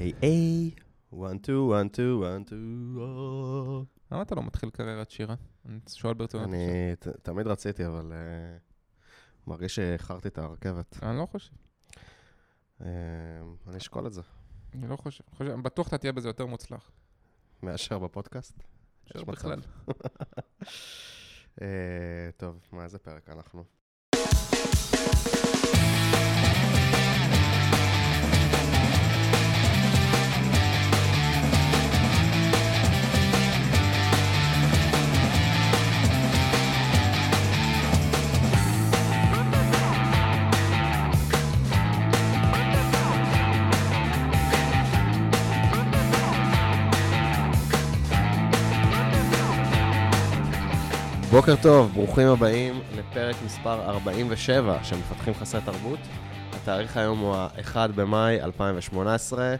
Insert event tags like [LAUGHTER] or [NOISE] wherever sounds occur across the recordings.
היי היי, one two one two one two. למה אתה לא מתחיל קריירת שירה? אני שואל ברצינות. אני תמיד רציתי, אבל אה, מרגיש שאיחרתי את הרכבת. אני לא חושב. אה, אני אשקול את זה. אני לא חושב. בטוח אתה תהיה בזה יותר מוצלח. מאשר בפודקאסט. מאשר. בכלל. [LAUGHS] אה, טוב, מה, איזה פרק אנחנו? בוקר טוב, ברוכים הבאים לפרק מספר 47 של מפתחים חסרי תרבות. התאריך היום הוא ה-1 במאי 2018.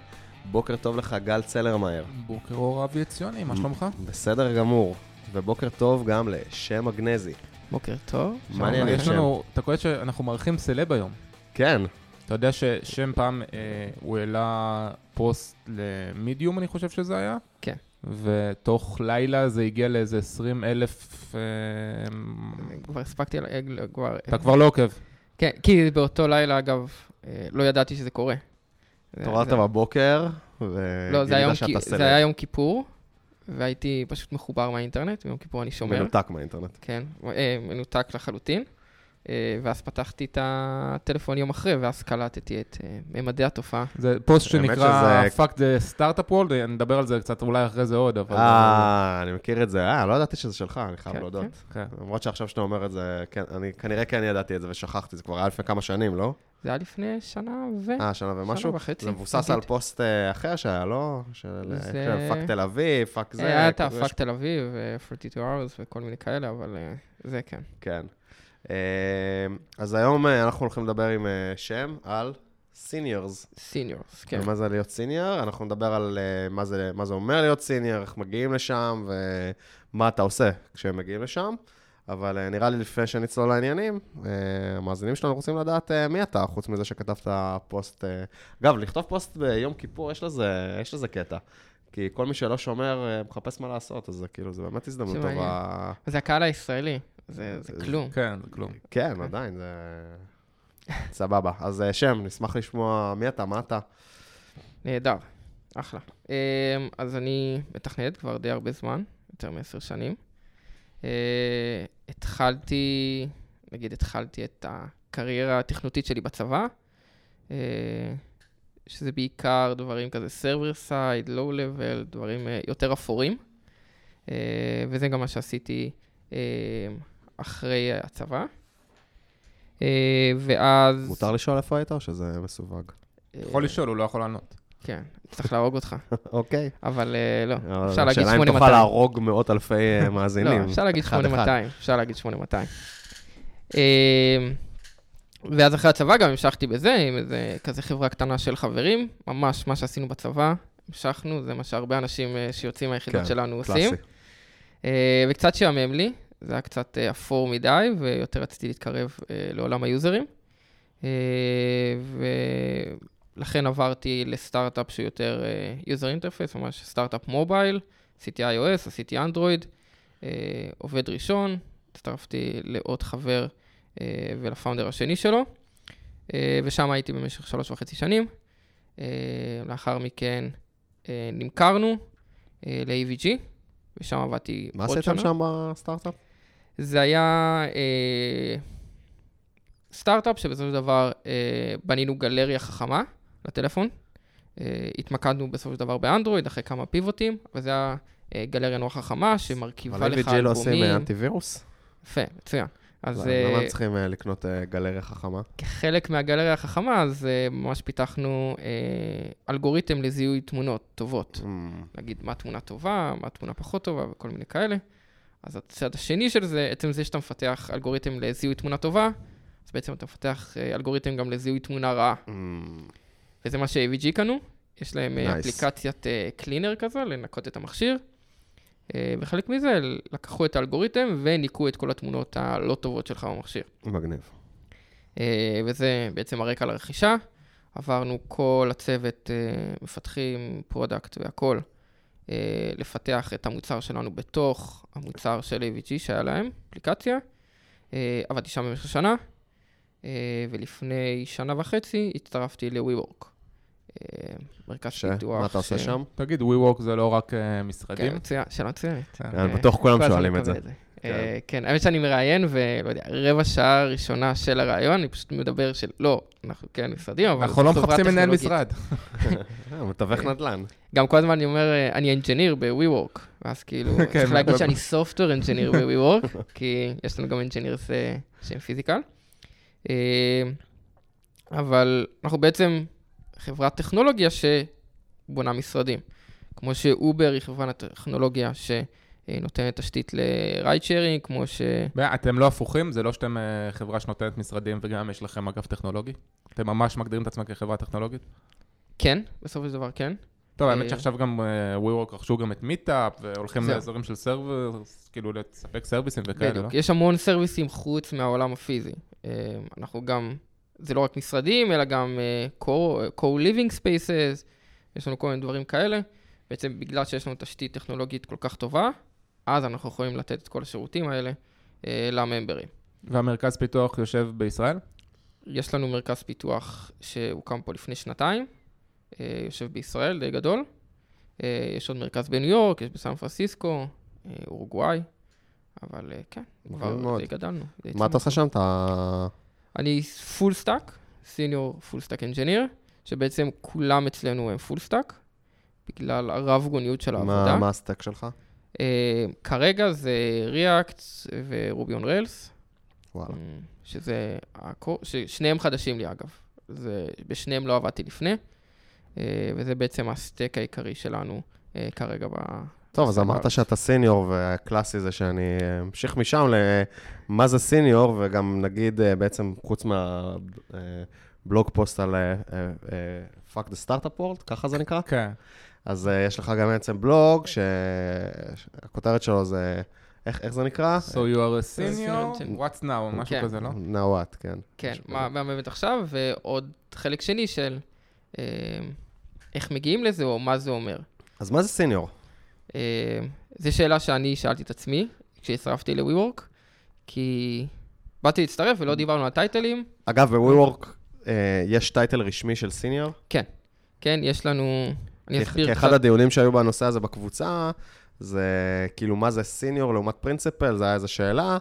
בוקר טוב לך, גל צלרמייר. בוקר אור אבי עציוני, מה שלומך? בסדר גמור. ובוקר טוב גם לשם מגנזי. בוקר טוב. מה יש לנו, אתה קולט שאנחנו מארחים סלב היום. כן, אתה יודע ששם פעם, אה, הוא העלה פוסט למידיום, אני חושב שזה היה? כן. ותוך לילה זה הגיע לאיזה 20 אלף... אה, כבר הספקתי, אה, כבר... אתה כבר לא עוקב. כן, כי באותו לילה, אגב, אה, לא ידעתי שזה קורה. זה- התעוררת זה- בבוקר, לא, זה היה יום וגילית שאתה זה סלב. היה יום כיפור, והייתי פשוט מחובר מהאינטרנט, ביום כיפור אני שומר. מנותק מהאינטרנט. כן, מנותק לחלוטין. אה, ואז פתחתי את הטלפון יום אחרי, ואז קלטתי את אה, ממדי התופעה. זה פוסט שנקרא שזה- Fuck the Startup World, נדבר על זה קצת אולי אחרי זה עוד, אבל... אה, אני מכיר את זה. אה, לא ידעתי שזה שלך, אני חייב כן, להודות. כן. למרות שעכשיו שאתה אומר את זה, כן, אני כנראה כן ידעתי את זה ושכחתי, זה כבר היה לפני כמה שנים, לא? זה היה לפני שנה ו... אה, משהו ומשהו? שנה וחצי. זה מבוסס על. פוסט אה, אחר שהיה, לא? של Fuck תל אביב, Fuck זה. היה את ה-Fuck תל אביב, אה, 42 hours וכל מיני כאלה, אבל זה כן. כן. אה, אז היום אה, אנחנו הולכים לדבר עם אה, שם על seniors. seniors, כן. ומה זה להיות senior? אנחנו נדבר על מה זה, מה זה אומר להיות senior, איך מגיעים לשם ומה אתה עושה כשהם מגיעים לשם. אבל אה, נראה לי לפני שנצלול לעניינים, המאזינים שלנו רוצים לדעת מי אתה, חוץ מזה שכתבת פוסט... אגב, לכתוב פוסט ביום כיפור, יש לזה, יש לזה קטע. כי כל מי שלא שומר מחפש מה לעשות, אז זה כאילו, זה באמת הזדמנות. טובה. זה הקהל הישראלי, זה זה זה- כלום. כן, זה כלום. כן, עדיין, זה... סבבה. אז אה, שם, נשמח לשמוע מי אתה, מה אתה. נהדר, אחלה. אמ, אז אני מתכנת כבר די הרבה זמן, יותר מעשר שנים. אה, התחלתי, נגיד התחלתי את הקריירה התכנותית שלי בצבא, אה, שזה בעיקר דברים כזה server side, low level, דברים יותר אפורים. וזה גם מה שעשיתי אה, אחרי הצבא. אה, ואז... מותר לשאול איפה היית או שזה מסווג? אה, יכול לשאול, הוא לא יכול לענות. כן, צריך להרוג אותך. [LAUGHS] אוקיי. אבל אה, לא, אפשר להגיד השאלה אם 8200. תוכל להרוג מאות אלפי אה, [LAUGHS] מאזינים. לא, אפשר להגיד אחד-אחד. 8200, אפשר להגיד 8200. אה, ואז אחרי הצבא גם המשכתי בזה, עם איזה כזה חברה קטנה של חברים, ממש מה שעשינו בצבא, המשכנו, זה מה שהרבה אנשים שיוצאים מהיחידות כן, שלנו. עושים. וקצת שעמם לי, זה היה קצת אה, אפור מדי, ויותר רציתי להתקרב אה, לעולם היוזרים. אה, ולכן עברתי לסטארט-אפ שהוא יותר user interface, ממש סטארט-אפ מובייל, עשיתי iOS, עשיתי אנדרואיד, עובד ראשון, הצטרפתי לעוד חבר ולפאונדר השני שלו, ושם הייתי במשך שלוש וחצי שנים. לאחר מכן נמכרנו ל-AVG, ושם עבדתי מה עוד עשיתם שנה. שם בסטארט-אפ? זה היה אה, סטארט-אפ שבסופו של דבר אה, בנינו גלריה חכמה לטלפון. אה, התמקדנו בסופו של דבר באנדרואיד אחרי כמה פיבוטים, אבל זה היה אה, גלריה נורא חכמה שמרכיבה אבל לך AVG לא עושים אה, אלבומים. אנטיווירוס? יפה, מצוין. אז למה אה, הם צריכים אה, לקנות אה, גלריה חכמה? כחלק מהגלריה החכמה, אז אה, ממש פיתחנו אה, אלגוריתם לזיהוי תמונות טובות. אמ, נגיד מה תמונה טובה, מה תמונה פחות טובה וכל מיני כאלה. אז הצד השני של זה, עצם זה שאתה מפתח אלגוריתם לזיהוי תמונה טובה, אז בעצם אתה מפתח אה, אלגוריתם גם לזיהוי תמונה רעה. אמ, וזה מה ש-AVG קנו. יש להם אה, Nice. אפליקציית קלינר כזה, לנקות את המכשיר. אה, וחלק מזה, לקחו את האלגוריתם וניקו את כל התמונות הלא טובות שלך במכשיר. מגניב. אה, וזה בעצם הרקע לרכישה. עברנו כל הצוות, אה, מפתחים, product והכול, אה, לפתח את המוצר שלנו בתוך המוצר של AVG שהיה להם, אפליקציה. אה, עבדתי שם במשך שנה, אה, ולפני שנה וחצי הצטרפתי ל-WeWork. אה, מרכז ש... פיתוח. מה אתה עושה ש- שם? תגיד, WeWork זה לא רק אה, משרדים? כן, מצוין, שאלה מצוינת. כן. אה, בטוח כולם שואלים את זה. מקבל אה, כן, האמת שאני מראיין, ולא יודע, רבע שעה ראשונה של הראיון, אני פשוט מדבר של, לא, אנחנו כן משרדים, אבל... אנחנו לא מחפשים מנהל. משרד. [LAUGHS] אה, מתווך כן. נדל"ן. גם כל הזמן אני אומר, אה, אני engineer ב-WeWork, ואז כאילו, [LAUGHS] כן, צריך להגיד ב- שאני software engineer ב-WeWork, [LAUGHS] כי יש לנו גם engineers שהם physical. אה, אבל אנחנו בעצם חברת טכנולוגיה שבונה משרדים. כמו ש-Uber היא חברת טכנולוגיה שנותנת תשתית ל-ride sharing, כמו ש... אתם לא הפוכים? זה לא שאתם אה, חברה שנותנת משרדים וגם יש לכם אגף טכנולוגי? אתם ממש מגדירים את עצמם כחברה טכנולוגית? כן, בסופו של דבר כן. טוב, אה, האמת שעכשיו גם אה, WeWork רכשו גם את Meetup, והולכים. לאזורים של service, כאילו לספק service ים וכאלה, לא? בדיוק. יש המון סרוויסים חוץ מהעולם הפיזי. אה, אנחנו גם, זה לא רק משרדים, אלא גם אה, co- co-living spaces, יש לנו כל מיני דברים כאלה. בעצם בגלל שיש לנו תשתית טכנולוגית כל כך טובה, אז אנחנו יכולים לתת את כל השירותים האלה אה, לממברים. והמרכז פיתוח יושב בישראל? יש לנו מרכז פיתוח שהוקם פה לפני שנתיים, אה, יושב בישראל, די גדול. אה, יש עוד מרכז בניו יורק, יש בסן פרנסיסקו, אה, אורוגוואי, אבל אה, כן, כבר מאוד. די גדלנו. די מה אתה עושה. שם? אתה... אני full stack, senior full stack engineer, שבעצם כולם אצלנו הם full stack, בגלל הרבגוניות של העבודה. מה ה-stack שלך? אה, כרגע זה React ו-Ruby on Rails, וואלה. שזה, ה-core... ששניהם חדשים לי אגב. זה, בשניהם לא עבדתי לפני, אה, וזה בעצם ה-stack העיקרי שלנו אה, כרגע ב... טוב, אז. אמרת שאתה סיניור, והקלאסי זה שאני אמשיך משם למה זה סיניור, וגם נגיד בעצם חוץ מהבלוג פוסט על Fuck the Startup World, ככה זה נקרא? כן. אז אה, יש לך גם בעצם בלוג, שהכותרת שלו זה, איך איך זה נקרא? So you are a senior, what's now, משהו כן. כזה, לא? Now what, כן. כן, מה מה באמת עכשיו, ועוד חלק שני של אה, איך מגיעים לזה, או מה זה אומר. אז מה זה סיניור? אה, זו שאלה שאני שאלתי את עצמי כשהצטרפתי ל-WeWork, כי באתי להצטרף ולא דיברנו על טייטלים. אגב, ב-WeWork אה, יש טייטל רשמי של סיניור? כן, יש לנו... אני אסביר כי קצת. אחד הדיונים שהיו בנושא הזה בקבוצה, זה כאילו מה זה סיניור לעומת פרינציפל, זה היה איזו שאלה,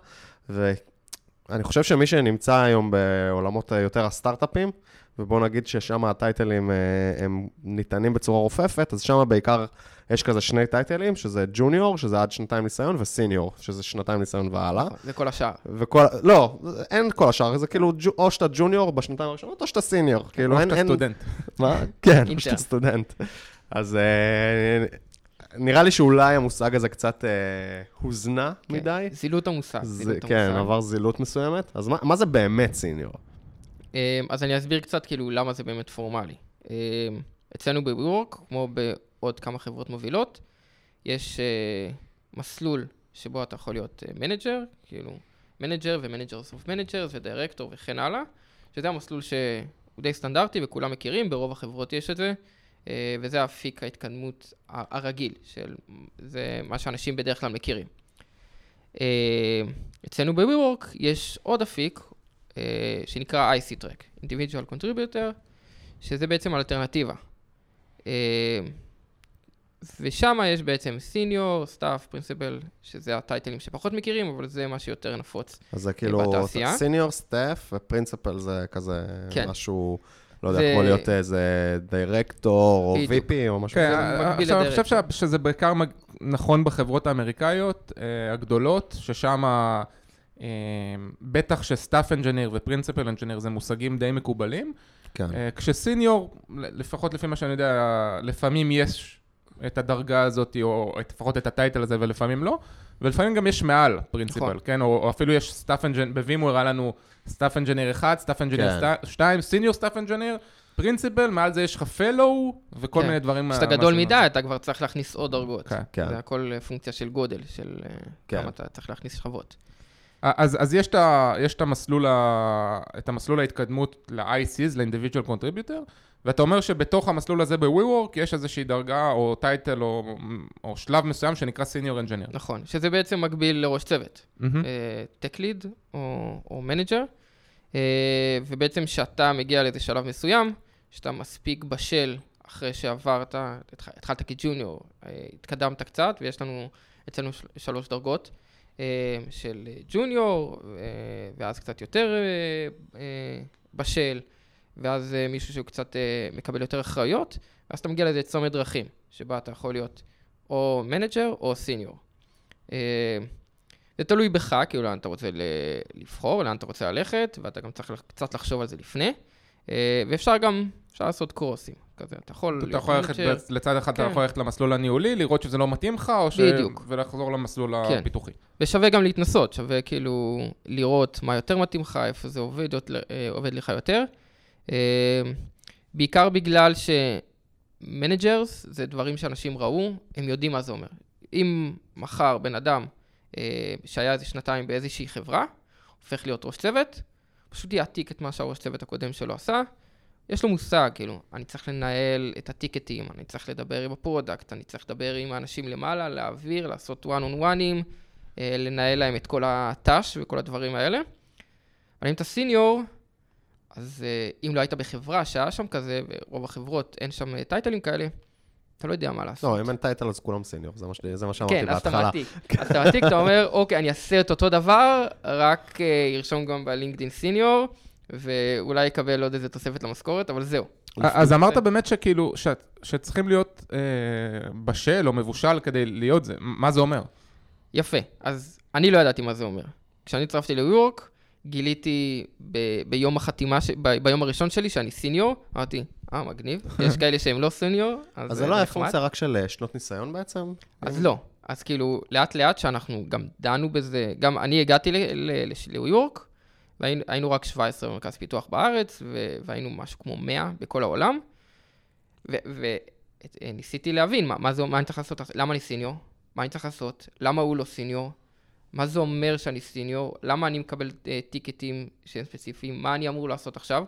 ואני חושב שמי שנמצא היום בעולמות יותר הסטארט-אפים, ובואו נגיד ששם הטייטלים אה, הם ניתנים בצורה רופפת, אז שם בעיקר יש כזה שני טייטלים, שזה ג'וניור, שזה עד שנתיים ניסיון, וסיניור, שזה שנתיים ניסיון והלאה. נכון, זה כל השאר. וכל, לא, אין כל השאר, זה כאילו או שאתה ג'וניור בשנתיים הראשונות, או שאתה סיניור. כאילו או שאתה סטודנט. מה? כן. או שאתה סטודנט. אז אה, נראה לי שאולי המושג הזה קצת אה, הוזנה כן. מדי. זילות המושג. זילות כן, המושג. עבר זילות מסוימת. אז מה, מה זה באמת senior? אמ, אז אני אסביר קצת כאילו למה זה באמת פורמלי. אמ, אצלנו ב-WeWork, כמו בעוד כמה חברות מובילות, יש אה, מסלול שבו אתה יכול להיות manager, כאילו manager ו-managers of managers ו-director וכן הלאה, שזה המסלול שהוא די סטנדרטי וכולם מכירים, ברוב החברות יש את זה, אה, וזה אפיק ההתקדמות הרגיל, של זה מה שאנשים בדרך כלל מכירים. אה, אצלנו ב-WeWork יש עוד אפיק, אה, שנקרא IC Track, Individual Contributor, שזה בעצם אלטרנטיבה. אה, ושם יש בעצם senior, staff, principal, שזה ה-title ים שפחות מכירים, אבל זה מה שיותר נפוץ. אז זה כאילו בתעשייה? senior, staff ו-principal זה כזה כן. משהו, לא יודע, זה- כמו להיות איזה דירקטור או. VP או משהו כן, כזה. זה מקביל עכשיו אני חושב שזה בעיקר מג- נכון בחברות האמריקאיות אה, הגדולות, ששם אה, בטח ש-staff engineer ו-principal engineer זה מושגים די מקובלים, כן. אה, כש-senior, לפחות לפי מה שאני יודע, לפעמים יש את הדרגה הזאת, או את- לפחות את ה-title הזה, ולפעמים לא, ולפעמים גם יש מעל principal, נכון. כן? או, או אפילו יש staff engineer, ב-Waymo הראה לנו staff engineer 1, staff engineer כן. 2, senior staff engineer, principal, מעל זה יש לך fellow, וכל כן. מיני דברים. כשאתה מה- גדול מדי, אתה כבר צריך להכניס עוד דרגות. כן. כן. זה הכל אה, פונקציה של גודל, של אה, כן. כמה אתה צריך להכניס שכבות. אז, אז יש, את ה, יש את, המסלול ה, את המסלול ההתקדמות ל-ICs, ל-individual contributor, ואתה אומר שבתוך המסלול הזה ב-WeWork יש איזושהי דרגה או title או, או שלב מסוים שנקרא senior engineer. נכון, שזה בעצם מקביל לראש צוות. Mm-hmm. tech lead או, או manager, אה, ובעצם כשאתה מגיע לאיזה שלב מסוים, שאתה מספיק בשל אחרי שעברת, התח- התחלת כ-junior, אה, התקדמת קצת, ויש לנו אצלנו של- שלוש דרגות אה, של junior, אה, ואז קצת יותר אה, אה, בשל, ואז אה, מישהו שהוא קצת אה, מקבל יותר אחריות, ואז אתה מגיע לאיזה צומת דרכים, שבה אתה יכול להיות או manager או senior. אה, זה תלוי בך, כאילו לאן אתה רוצה לבחור, לאן אתה רוצה ללכת, ואתה גם צריך קצת לחשוב על זה לפני. אה, ואפשר גם, אפשר לעשות קורסים, כזה, אתה יכול אתה יכול ללכת. בצ- לצד אחד אתה כן. יכול ללכת למסלול הניהולי, לראות שזה לא מתאים לך, או ש... בדיוק. ולחזור למסלול כן. הפיתוחי. ושווה גם להתנסות, שווה כאילו לראות מה יותר מתאים לך, איפה זה עובד, עובד לך יותר. אה, בעיקר בגלל ש managers זה דברים שאנשים ראו, הם יודעים מה זה אומר. אם מחר בן אדם אה, שהיה איזה שנתיים באיזושהי חברה, הופך להיות ראש צוות, פשוט יעתיק את מה שהראש צוות הקודם שלו עשה. יש לו מושג, כאילו, אני צריך לנהל את הטיקטים, אני צריך לדבר עם ה product, אני צריך לדבר עם האנשים למעלה, להעביר, לעשות one on one'ים, אה, לנהל להם את כל הת"ש וכל הדברים האלה. אבל אם אתה סיניור, אז אה, אם לא היית בחברה שהיה שם כזה, ורוב החברות אין שם אה, טייטלים כאלה, אתה לא יודע מה לעשות. לא, אם אין טייטל אז כולם סיניור, זה מה ש- זה מה שאמרתי כן, אז אתה בהתחלה. מעתיק. אז אתה מעתיק, אתה אומר, אוקיי, אני אעשה את אותו דבר, רק אה, ירשום גם בלינקדאין סיניור, ואולי יקבל עוד איזה תוספת למשכורת, אבל זהו. אז אמרת באמת שכאילו, ש... שצריכים להיות אה, בשל או מבושל כדי להיות זה. מה זה אומר? יפה. אז אני לא ידעתי מה זה אומר. כשאני הצטרפתי לוויורק, גיליתי ב- ביום החתימה, ש... ב- ביום הראשון שלי שאני סיניור, אמרתי, אה, מגניב, [LAUGHS] יש כאלה שהם לא סיניור, אז אז זה לא היה נחמד." פונקציה רק של אה, שנות ניסיון בעצם? אז לא. אז כאילו, לאט לאט שאנחנו גם דנו בזה, גם אני הגעתי לוויורק, והיינו רק 17 במרכז פיתוח בארץ, ו- והיינו משהו כמו 100 בכל העולם, וניסיתי להבין מה, מה, זה, מה אני צריך לעשות, למה אני סיניור, מה אני צריך לעשות, למה הוא לא סיניור, מה זה אומר שאני סיניור, למה אני מקבל uh, טיקטים שהם ספציפיים, מה אני אמור לעשות עכשיו.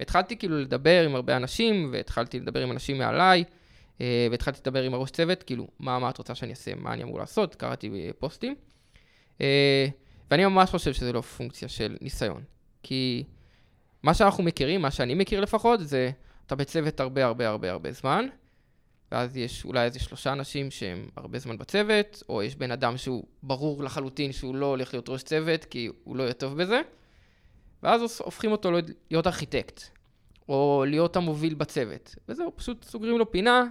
והתחלתי כאילו לדבר עם הרבה אנשים, והתחלתי לדבר עם אנשים מעליי, uh, והתחלתי לדבר עם הראש צוות, כאילו, מה, מה את רוצה שאני אעשה, מה אני אמור לעשות, קראתי אה, פוסטים. Uh, ואני ממש חושב שזה לא פונקציה של ניסיון. כי מה שאנחנו מכירים, מה שאני מכיר לפחות, זה אתה בצוות הרבה הרבה הרבה הרבה זמן, ואז יש אולי איזה שלושה אנשים שהם הרבה זמן בצוות, או יש בן אדם שהוא ברור לחלוטין שהוא לא הולך להיות ראש צוות, כי הוא לא יהיה טוב בזה, ואז הופכים אותו להיות ארכיטקט, או להיות המוביל בצוות. וזהו, פשוט סוגרים לו פינה,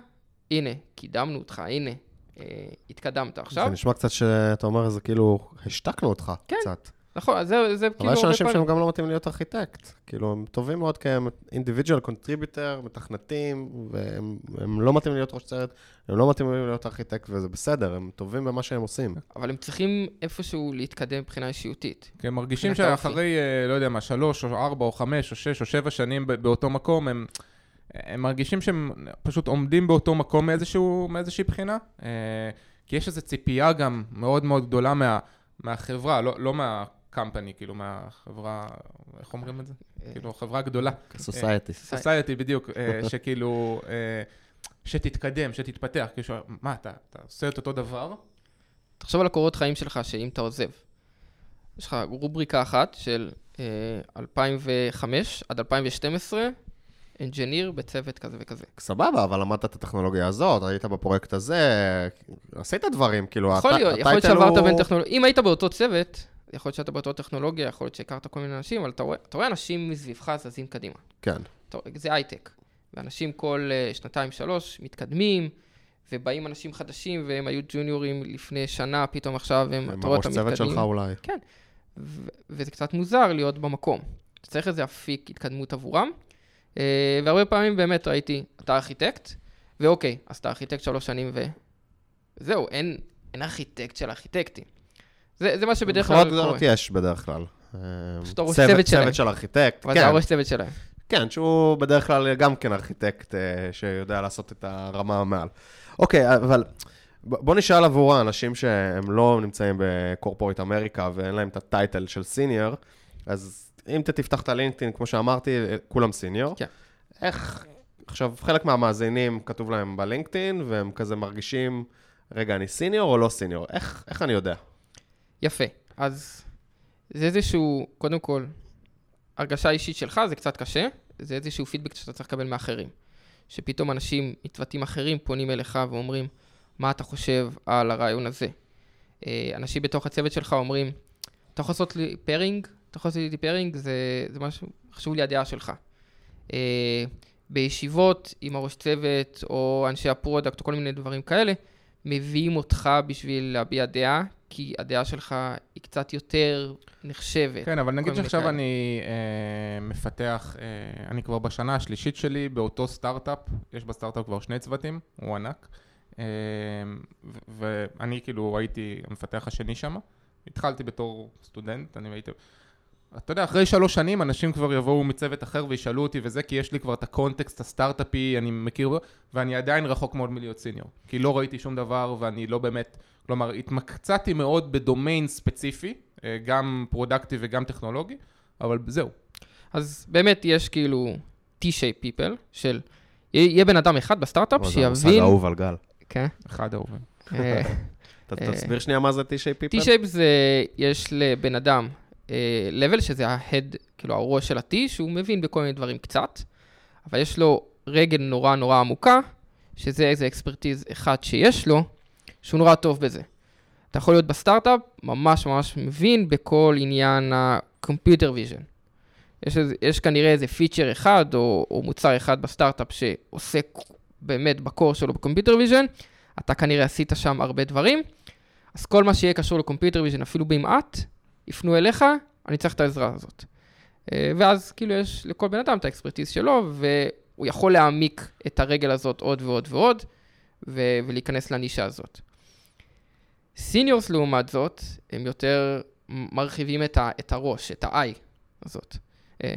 הנה, קידמנו אותך, הנה, אה, התקדמת עכשיו. זה נשמע קצת שאתה אומר, זה כאילו, השתקנו אותך כן. קצת. נכון, אז זה, זה כאילו... אבל יש אנשים שהם גם לא מתאים להיות ארכיטקט. כאילו, הם טובים מאוד כ individual contributor, מתכנתים, והם הם לא מתאים להיות ראש צוות, הם לא מתאימים להיות ארכיטקט, וזה בסדר, הם טובים במה שהם עושים. אבל הם צריכים איפשהו להתקדם מבחינה אישיותית. כי הם מרגישים. שאחרי, אה, לא יודע מה, שלוש או ארבע או חמש או שש או שבע שנים ב- באותו מקום, הם, הם מרגישים שהם פשוט עומדים באותו מקום מאיזשהו, מאיזושהי בחינה. אה, כי יש איזו ציפייה גם מאוד מאוד גדולה מה, מהחברה, לא, לא מהקמפני, כאילו מהחברה, איך אומרים את זה? כאילו, חברה גדולה. סוסייטי. סוסייטי בדיוק, אה, שכאילו, אה, שתתקדם, שתתפתח. כאילו, מה, אתה, אתה עושה את אותו דבר? תחשוב על הקורות חיים שלך שאם אתה עוזב. יש לך רובריקה אחת של אה, 2005 עד 2012, אנג'יניר בצוות כזה וכזה. סבבה, אבל למדת את הטכנולוגיה הזאת, היית בפרויקט הזה, עשית דברים, כאילו, יכול הט- להיות, יכול להיות שעברת בין טכנולוגיה, אם היית באותו צוות, יכול להיות שאתה באותו טכנולוגיה, יכול להיות שהכרת כל מיני אנשים, אבל אתה רואה, אתה רואה אנשים מסביבך זזים קדימה. כן. אתה, זה הייטק. ואנשים כל uh, שנתיים, שלוש, מתקדמים, ובאים אנשים חדשים, והם היו ג'וניורים לפני שנה, פתאום עכשיו הם, אתה רואה הראש אותם צוות מתקדמים. שלך אולי. ו- וזה קצת מוזר להיות במקום. צריך איזה אפיק התקדמות עבורם. Uh, והרבה פעמים באמת ראיתי, אתה ארכיטקט, ואוקיי, אז אתה ארכיטקט שלוש שנים ו... וזהו, אין, אין ארכיטקט של ארכיטקטים. זה, זה מה שבדרך כלל קורה. גדולות יש בדרך כלל. פשוט הראש צוות שלהם. צוות של ארכיטקט, כן. הראש צוות שלהם. כן, שהוא בדרך כלל גם כן ארכיטקט אה, שיודע לעשות את הרמה המעל. אוקיי, אבל בוא נשאל עבור האנשים שהם לא נמצאים ב corporate America ואין להם את ה title של senior, אז אם אתה תפתח את הלינקדאין, כמו שאמרתי, כולם סיניור. כן. איך, עכשיו, חלק מהמאזינים כתוב להם בלינקדאין, והם כזה מרגישים, רגע, אני סיניור או לא סיניור? איך, איך אני יודע? יפה. אז זה איזשהו, קודם כל, הרגשה אישית שלך, זה קצת קשה, זה איזשהו פידבק שאתה צריך לקבל מאחרים. שפתאום אנשים מתבטאים אחרים פונים אליך ואומרים, מה אתה חושב על הרעיון הזה? אה, אנשים בתוך הצוות שלך אומרים, אתה יכול לעשות לי pairing? אתה יכול לעשות לי pairing? זה, זה משהו, חשוב לי הדעה שלך. אה, בישיבות עם הראש צוות, או אנשי ה product, או כל מיני דברים כאלה, מביאים אותך בשביל להביע דעה, כי הדעה שלך היא קצת יותר נחשבת. כן, אבל נגיד שעכשיו כאלה. אני אה, מפתח, אה, אני כבר בשנה השלישית שלי באותו סטארט-אפ, יש בסטארט-אפ כבר שני צוותים, הוא ענק, אה, ואני כאילו הייתי המפתח השני שם, התחלתי בתור סטודנט, אני הייתי... אתה יודע, אחרי שלוש שנים אנשים כבר יבואו מצוות אחר וישאלו אותי וזה, כי יש לי כבר את ה context הסטארט-אפי, אני מכיר, ואני עדיין רחוק מאוד מלהיות senior. כי לא ראיתי שום דבר ואני לא באמת, כלומר, התמקצעתי מאוד בדומיין ספציפי, אה, גם פרודקטי וגם טכנולוגי, אבל זהו. אז באמת יש כאילו T-shape people של... יהיה בן אדם אחד בסטארט-אפ זה המושג שיבין... האהוב על גל. כן. אחד האהובים. אה, [LAUGHS] אה, תסביר שנייה מה זה T-shape people? T-shape זה, יש לבן אדם level, שזה ה-head, כאילו הראש של ה-T, שהוא מבין בכל מיני דברים קצת, אבל יש לו רגל נורא נורא עמוקה, שזה איזה אקספרטיז אחד שיש לו, שהוא נורא טוב בזה. אתה יכול להיות בסטארט-אפ, ממש ממש מבין בכל עניין ה-computer vision. יש, יש כנראה איזה feature אחד, או, או מוצר אחד בסטארט-אפ שעוסק באמת ב core שלו ב computer vision, אתה כנראה עשית שם הרבה דברים, אז כל מה שיהיה קשור ל computer vision, אפילו במעט, יפנו אליך, אני צריך את העזרה הזאת. אה, ואז כאילו יש לכל בן אדם את ה expertise שלו, והוא יכול להעמיק את הרגל הזאת עוד ועוד ועוד, ו- ולהיכנס לנישה הזאת. seniors לעומת זאת, הם יותר מרחיבים את, ה- את הראש, את ה-I הזאת. אה,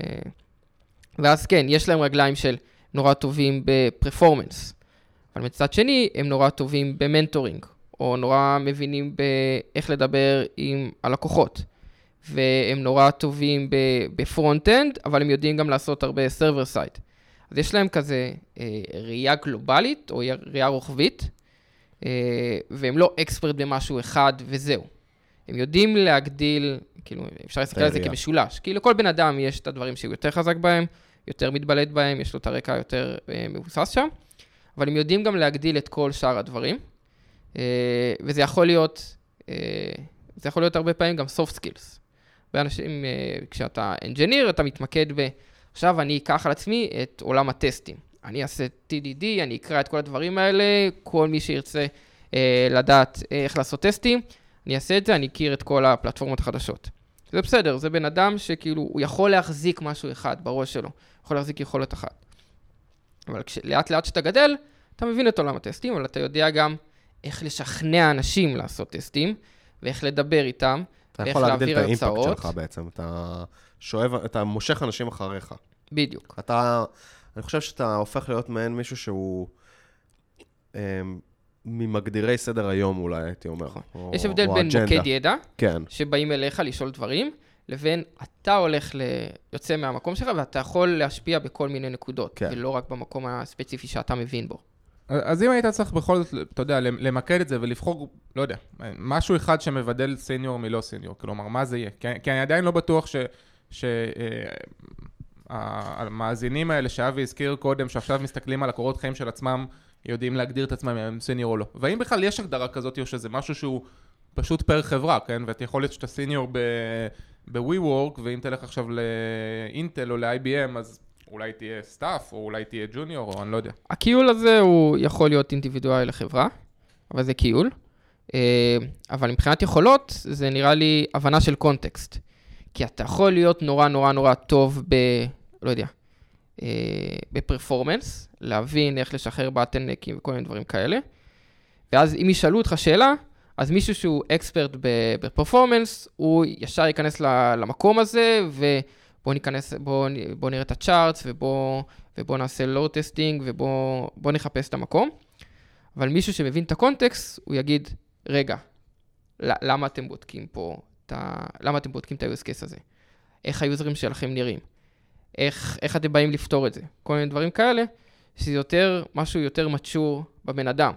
ואז כן, יש להם רגליים של נורא טובים ב performance, אבל מצד שני, הם נורא טובים ב mentoring, או נורא מבינים באיך לדבר עם הלקוחות. והם נורא טובים ב front-end, אבל הם יודעים גם לעשות הרבה server side. אז יש להם כזה אה, ראייה גלובלית, או ראייה רוחבית, והם לא אקספרט במשהו אחד וזהו. הם יודעים להגדיל, כאילו, אפשר להסתכל על זה. כמשולש. כי לכל בן אדם יש את הדברים שהוא יותר חזק בהם, יותר מתבלט בהם, יש לו את הרקע היותר אה, מבוסס שם, אבל הם יודעים גם להגדיל את כל שאר הדברים, אה, וזה יכול להיות, אה, זה יכול להיות הרבה פעמים גם soft skills. הרבה אנשים, אה, כשאתה engineer, אתה מתמקד ב... עכשיו אני אקח על עצמי את עולם הטסטים. אני אעשה TDD, אני אקרא את כל הדברים האלה, כל מי שירצה אה, לדעת אה, איך לעשות טסטים, אני אעשה את זה, אני אכיר את כל הפלטפורמות החדשות. זה בסדר, זה בן אדם שכאילו, הוא יכול להחזיק משהו אחד בראש שלו, יכול להחזיק יכולת אחת. אבל כש- לאט לאט שאתה גדל, אתה מבין את עולם הטסטים, אבל אתה יודע גם איך לשכנע אנשים לעשות טסטים, ואיך לדבר איתם, אתה ואיך יכול להגדיל את להעביר האימפקט הרצאות. שלך בעצם. אתה שואב, אתה מושך אנשים אחריך. בדיוק. אתה, אני חושב שאתה הופך להיות מעין מישהו שהוא אמ, ממגדירי סדר היום אולי, הייתי אומר. או- נכון. יש הבדל או בין אג'נדה. מוקד ידע, כן, שבאים אליך לשאול דברים, לבין אתה הולך, ל... יוצא מהמקום שלך, ואתה יכול להשפיע בכל מיני נקודות, כן. ולא רק במקום הספציפי שאתה מבין בו. אז אם היית צריך בכל זאת, אתה יודע, למקד את זה ולבחור, לא יודע, משהו אחד שמבדל senior מלא senior, כלומר, מה זה יהיה? כי, כי אני עדיין לא בטוח ש... ש אה, המאזינים האלה שאבי הזכיר קודם, שעכשיו מסתכלים על הקורות חיים של עצמם, יודעים להגדיר את עצמם אם הם senior או לא. והאם בכלל יש הגדרה כזאת, או שזה משהו שהוא פשוט פר חברה, כן? ואתה יכול להיות שאתה senior ב-WeWork, ואם תלך עכשיו לאינטל או ל-IBM, אז אולי תהיה staff, או אולי תהיה junior, או אני לא יודע. הכיול הזה הוא יכול להיות אינדיבידואלי לחברה, אבל זה קיול. אה, אבל מבחינת יכולות, זה נראה לי הבנה של קונטקסט. כי אתה יכול להיות נורא נורא נורא טוב ב... לא יודע, אה, בפרפורמנס, להבין איך לשחרר באטנקים וכל מיני דברים כאלה. ואז אם ישאלו אותך שאלה, אז מישהו שהוא אקספרט בפרפורמנס, הוא ישר ייכנס למקום הזה, ובוא ניכנס, בוא, בוא נראה את הצ'ארטס, ובוא, ובוא נעשה load testing, ובוא בוא נחפש את המקום. אבל מישהו שמבין את ה context, הוא יגיד, רגע, למה אתם בודקים פה את ה... למה אתם בודקים את ה-use case הזה? איך היוזרים שלכם נראים? איך, איך אתם באים לפתור את זה? כל מיני דברים כאלה, שזה יותר, משהו יותר mature בבן אדם.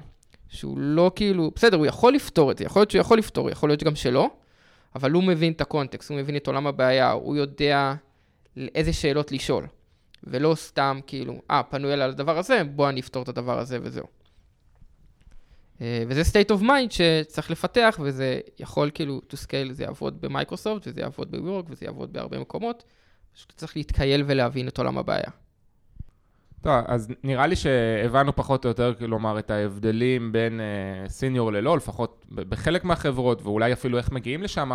שהוא לא כאילו, בסדר, הוא יכול לפתור את זה, יכול להיות שהוא יכול לפתור, יכול להיות גם שלא, אבל הוא מבין את ה context, הוא מבין את עולם הבעיה, הוא יודע איזה שאלות לשאול. ולא סתם כאילו, אה, פנו אליי על הדבר הזה, בוא אני אפתור את הדבר הזה וזהו. אה, וזה state of mind שצריך לפתח, וזה יכול כאילו to scale, זה יעבוד במייקרוסופט, וזה יעבוד בווירוק, וזה יעבוד בהרבה מקומות. פשוט צריך להתקייל ולהבין את עולם הבעיה. טוב, אז נראה לי שהבנו פחות או יותר, כלומר, את ההבדלים בין uh, סיניור ללא, לפחות בחלק מהחברות, ואולי אפילו איך מגיעים לשם,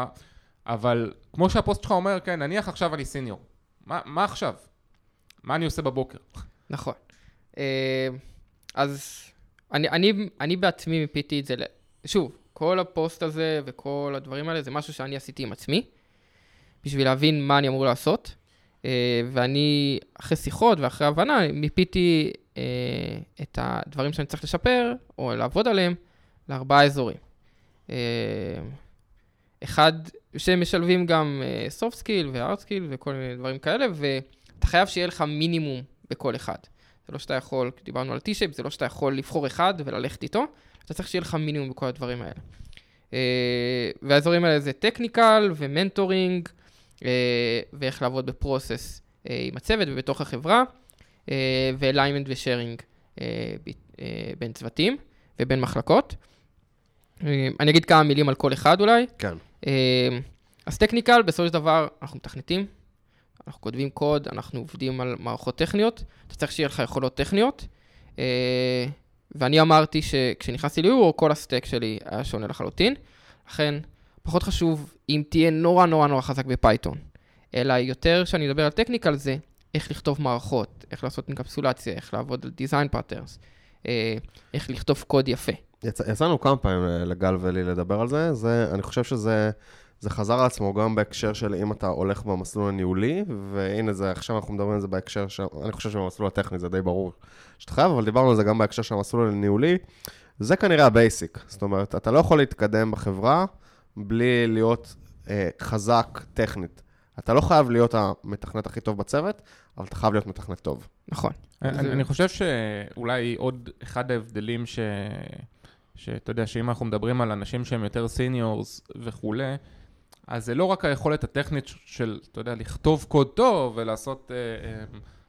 אבל כמו שהפוסט שלך אומר, כן, נניח עכשיו אני סיניור. מה, מה עכשיו? מה אני עושה בבוקר? נכון. Uh, אז אני, אני, אני בעצמי מיפיתי את זה, שוב, כל הפוסט הזה וכל הדברים האלה זה משהו שאני עשיתי עם עצמי, בשביל להבין מה אני אמור לעשות. אה, ואני, אחרי שיחות ואחרי הבנה, מיפיתי אה, את הדברים שאני צריך לשפר, או לעבוד עליהם, לארבעה אזורים. אה, אחד, שמשלבים גם soft skill ו-hard skill וכל מיני דברים כאלה, ואתה חייב שיהיה לך מינימום בכל אחד. זה לא שאתה יכול, דיברנו על T-shape, זה לא שאתה יכול לבחור אחד וללכת איתו, אתה צריך שיהיה לך מינימום בכל הדברים האלה. והאזורים האלה זה technical ו mentoring, אה, ואיך לעבוד ב process אה, עם הצוות ובתוך החברה, אה, ו alignment ו sharing בין צוותים ובין מחלקות. אני אגיד כמה מילים על כל אחד אולי. כן. אז technical, בסופו של דבר, אנחנו מתכנתים, אנחנו כותבים קוד, אנחנו עובדים על מערכות טכניות, אתה צריך שיהיה לך יכולות טכניות. ואני אמרתי שכשנכנסתי ליורו, כל ה stack שלי היה שונה לחלוטין. לכן, פחות חשוב אם תהיה נורא נורא נורא חזק בפייתון, אלא יותר שאני אדבר על technical זה איך לכתוב מערכות, איך לעשות אינקפסולציה, איך לעבוד על design patterns, אה, איך לכתוב קוד יפה. יצא, יצאנו כמה פעמים אה, לגל ולי לדבר על זה, זה אני חושב שזה זה חזר על עצמו גם בהקשר של אם אתה הולך במסלול הניהולי, והנה זה, עכשיו אנחנו מדברים על זה בהקשר של, אני חושב שבמסלול הטכני זה די ברור שאתה חייב, אבל דיברנו על זה גם בהקשר של המסלול הניהולי, זה כנראה ה basic, זאת אומרת, אתה לא יכול להתקדם בחברה בלי להיות אה, חזק טכנית. אתה לא חייב להיות המתכנת הכי טוב בצוות, אבל אתה חייב להיות מתכנת טוב. נכון. אני, אני חושב שאולי עוד אחד ההבדלים ש... שאתה יודע, שאם אנחנו מדברים על אנשים שהם יותר seniors וכולי, אז זה לא רק היכולת הטכנית של, אתה יודע, לכתוב קוד טוב ולעשות אה, אה,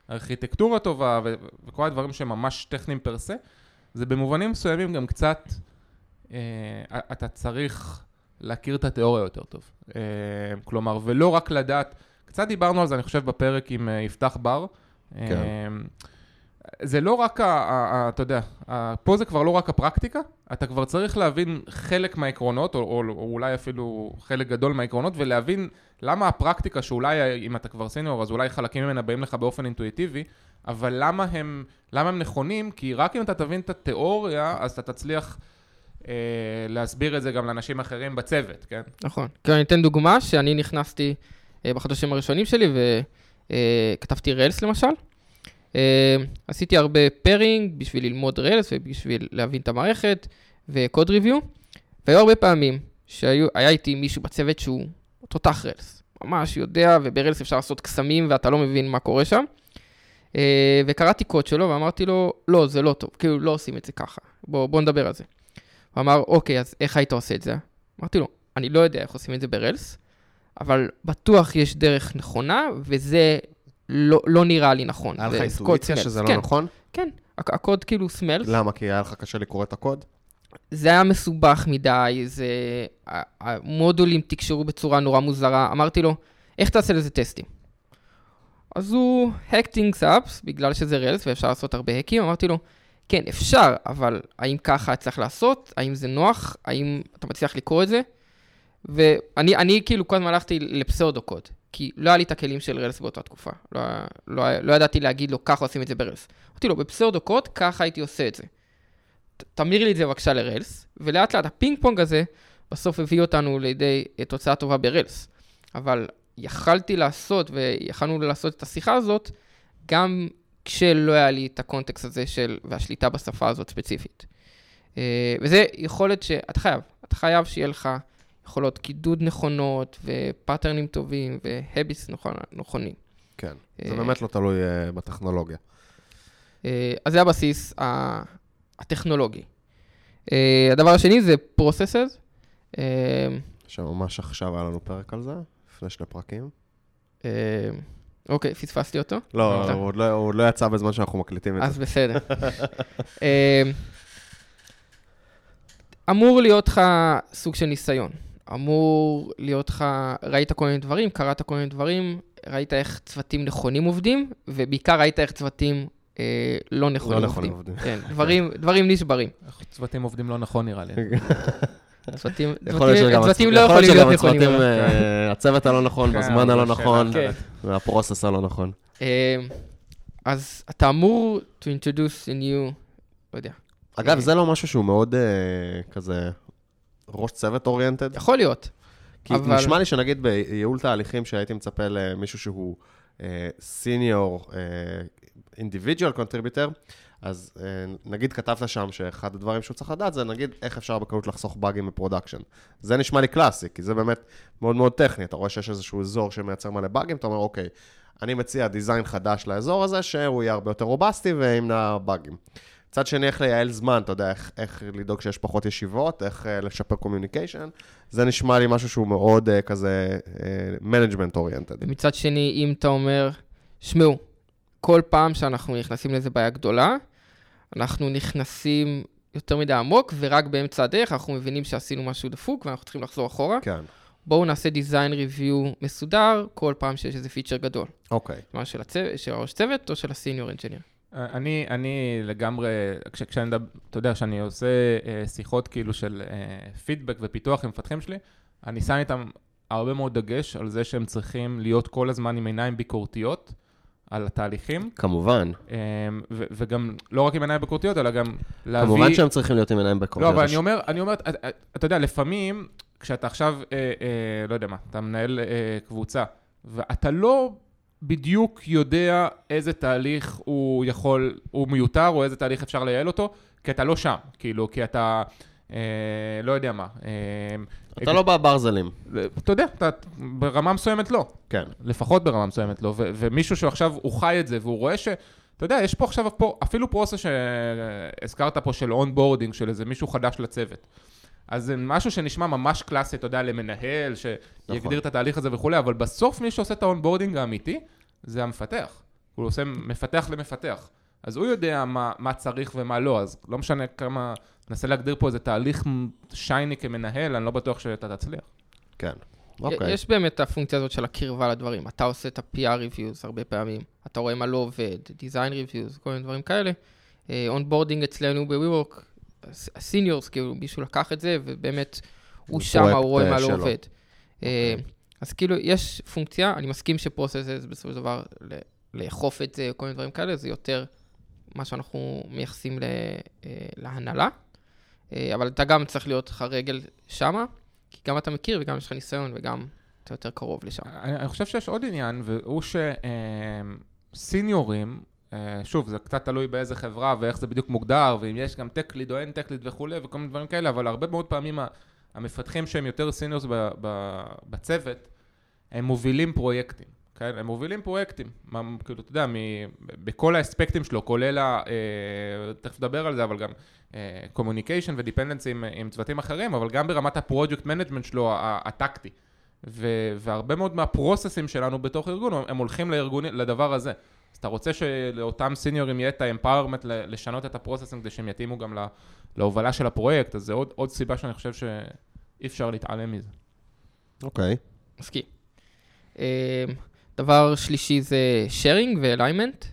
ארכיטקטורה טובה ו- וכל הדברים שהם ממש טכניים per se, זה במובנים מסוימים גם קצת, אה, אתה צריך להכיר את התיאוריה יותר טוב. אה, כלומר, ולא רק לדעת, קצת דיברנו על זה, אני חושב, בפרק עם אה, יפתח בר. כן. אה, זה לא רק, ה, ה, ה, אתה יודע, ה, פה זה כבר לא רק הפרקטיקה, אתה כבר צריך להבין חלק מהעקרונות, או, או, או אולי אפילו חלק גדול מהעקרונות, ולהבין למה הפרקטיקה, שאולי אם אתה כבר סניור, אז אולי חלקים ממנה באים לך באופן אינטואיטיבי, אבל למה הם, למה הם נכונים? כי רק אם אתה תבין את התיאוריה, אז אתה תצליח... אה, להסביר את זה גם לאנשים אחרים בצוות, כן? נכון. כי אני אתן דוגמה שאני נכנסתי אה, בחודשים הראשונים שלי וכתבתי אה, Rails למשל. עשיתי הרבה pairing בשביל ללמוד Rails ובשביל להבין את המערכת ו code review, והיו הרבה פעמים שהיה איתי מישהו בצוות שהוא תותח Rails. ממש יודע, וב Rails אפשר לעשות קסמים ואתה לא מבין מה קורה שם. וקראתי קוד שלו ואמרתי לו, לא, זה לא טוב, כאילו לא עושים את זה ככה, בוא, בוא נדבר על זה. הוא אמר, אוקיי, אז איך היית עושה את זה? אמרתי לו, אני לא יודע איך עושים את זה ברלס, אבל בטוח יש דרך נכונה, וזה לא, לא נראה לי נכון. היה לך אינטואיציה שזה לא כן, נכון? כן, הקוד כאילו סמלס. למה? כי היה לך קשה לקרוא את הקוד? זה היה מסובך מדי, זה... המודולים תקשרו בצורה נורא מוזרה. אמרתי לו, איך תעשה לזה טסטים? אז הוא hack things up, בגלל שזה Rails ואפשר לעשות הרבה האקים, אמרתי לו, כן, אפשר, אבל האם ככה צריך לעשות? האם זה נוח? האם אתה מצליח לקרוא את זה? ואני אני, כאילו כל הזמן הלכתי ל pseudo code, כי לא היה לי את הכלים של Rails באותה תקופה. לא, לא, לא ידעתי להגיד לו, ככה עושים את זה ב Rails. אמרתי לו, ב pseudo code, ככה הייתי עושה את זה. תמיר לי את זה בבקשה ל Rails, ולאט לאט הפינג פונג הזה בסוף הביא אותנו לידי אה, תוצאה טובה ב Rails. אבל יכלתי לעשות, ויכלנו לעשות את השיחה הזאת, גם כשלא היה לי את ה context הזה של, והשליטה בשפה הזאת ספציפית. אה, וזה יכולת שאתה חייב, אתה חייב שיהיה לך יכולות קידוד נכונות, ופטרנים טובים, ו habits נכונים. כן, אה, זה באמת לא תלוי אה, בטכנולוגיה. אה, אז זה הבסיס הטכנולוגי. הדבר השני זה processes. אה, שממש עכשיו היה לנו פרק על זה, לפני שני פרקים. אוקיי, פספסתי אותו? לא, הוא עוד לא- הוא עוד לא יצא בזמן שאנחנו מקליטים את אז זה. בסדר. [LAUGHS] אה, אמור להיות לך סוג של ניסיון. אמור להיות לך, ראית כל מיני דברים, קראת כל מיני דברים, ראית איך צוותים נכונים עובדים, ובעיקר ראית איך צוותים אה, לא נכונים לא עובדים. נכונים עובדים. כן, דברים, דברים נשברים. איך צוותים עובדים לא נכון נראה לי. [LAUGHS] צוותים, לא יכול להיות יכולים שגם להיות נכונים. אה, הצוות הלא נכון, כן, בזמן הלא נכון. והפרוסס הלא נכון. אה, אז אתה אמור to introduce a new, לא יודע, אגב, אה. זה לא משהו שהוא מאוד כזה ראש צוות אוריינטד. יכול להיות. כי אבל- נשמע לי שנגיד בייעול תהליכים שהייתי מצפה למישהו שהוא senior individual contributor, אז אה, נגיד כתבת שם שאחד הדברים שהוא צריך לדעת זה נגיד איך אפשר בקלות לחסוך באגים ב production. זה נשמע לי קלאסי, כי זה באמת מאוד מאוד טכני. אתה רואה שיש איזשהו אזור שמייצר מלא באגים, אתה אומר, אוקיי, אני מציע design חדש לאזור הזה, שהוא יהיה הרבה יותר רובסטי וימנע באגים. מצד שני, איך לייעל זמן, אתה יודע, איך, איך לדאוג שיש פחות ישיבות, איך אה, לשפר communication. זה נשמע לי משהו שהוא מאוד אה, כזה management oriented. ומצד שני, אם אתה אומר, שמעו, כל פעם שאנחנו נכנסים לאיזה בעיה גדולה, אנחנו נכנסים יותר מדי עמוק, ורק באמצע הדרך אנחנו מבינים שעשינו משהו דפוק ואנחנו צריכים לחזור אחורה. כן, בואו נעשה design review מסודר כל פעם שיש איזה פיצ'ר גדול. אוקיי. מה של, הצוות, של הראש צוות או של ה senior engineer. אני, אני לגמרי, כש, כשאני אתה יודע, כשאני עושה אה, שיחות כאילו של אה, פידבק ופיתוח עם מפתחים שלי, אני שם איתם הרבה מאוד דגש על זה שהם צריכים להיות כל הזמן עם עיניים ביקורתיות על התהליכים, כמובן. אה, ו, וגם לא רק עם עיניים ביקורתיות, אלא גם להביא... כמובן שהם צריכים להיות עם עיניים לא, בקורטיות. אבל אני אומר, אני אומר, אתה, אתה יודע, לפעמים, כשאתה עכשיו, אה, אה, לא יודע מה, אתה מנהל אה, קבוצה, ואתה לא בדיוק יודע איזה תהליך הוא יכול, הוא מיותר, או איזה תהליך אפשר לייעל אותו, כי אתה לא שם, כאילו, כי אתה, אה, לא יודע מה. אה, אתה לא בברזלים. אתה יודע, אתה ברמה מסוימת לא. כן. לפחות ברמה מסוימת לא, ו- ומישהו שעכשיו הוא חי את זה, והוא רואה ש... אתה יודע, יש פה עכשיו, פה, אפילו process שהזכרת פה של onboarding, של איזה מישהו חדש לצוות. אז זה משהו שנשמע ממש קלאסי, אתה יודע, למנהל, שיגדיר נכון. את התהליך הזה וכולי, אבל בסוף מי שעושה את ה onboarding האמיתי, זה המפתח. הוא עושה מפתח למפתח. אז הוא יודע מה, מה צריך ומה לא, אז לא משנה כמה, ננסה להגדיר פה איזה תהליך שאני כמנהל, אני לא בטוח שאתה תצליח. כן. Okay. אוקיי. יש באמת את הפונקציה הזאת של הקרבה לדברים. אתה עושה את ה-PR reviews הרבה פעמים, אתה רואה מה לא עובד, design reviews, כל מיני דברים כאלה. onboarding אצלנו ב-WeWork, ה seniors, כאילו מישהו לקח את זה, ובאמת הוא זה שם, הוא רואה אה, מה לא שלו. עובד. אה, אז כאילו, יש פונקציה, אני מסכים ש process בסופו של דבר, לאכוף את זה, כל מיני דברים כאלה, זה יותר מה שאנחנו מייחסים אה, להנהלה. אה, אבל אתה גם צריך להיות לך רגל שמה, כי גם אתה מכיר וגם יש לך ניסיון וגם אתה יותר קרוב לשם. אני, אני חושב שיש עוד עניין, והוא שסיניורים, שוב, זה קצת תלוי באיזה חברה ואיך זה בדיוק מוגדר, ואם יש גם tech lead או אין tech lead וכולי, וכל מיני דברים כאלה, אבל הרבה מאוד פעמים המפתחים שהם יותר seniors בצוות, הם מובילים פרויקטים. כן? הם מובילים פרויקטים, מה, כאילו, אתה יודע, מ, בכל האספקטים שלו, כולל, ה, אה, תכף נדבר על זה, אבל גם communication ו dependency עם, עם צוותים אחרים, אבל גם ברמת ה project management שלו, הטקטי. והרבה מאוד מהפרוססים שלנו בתוך ארגון, הם הולכים לארגון, לדבר הזה. אז אתה רוצה שלאותם סיניורים יהיה את ה empowerment לשנות את הפרוססים כדי שהם יתאימו גם לה, להובלה של הפרויקט, אז זה עוד, עוד סיבה שאני חושב שאי אפשר להתעלם מזה. אוקיי. מסכים. אה, דבר שלישי זה sharing ו-alignment,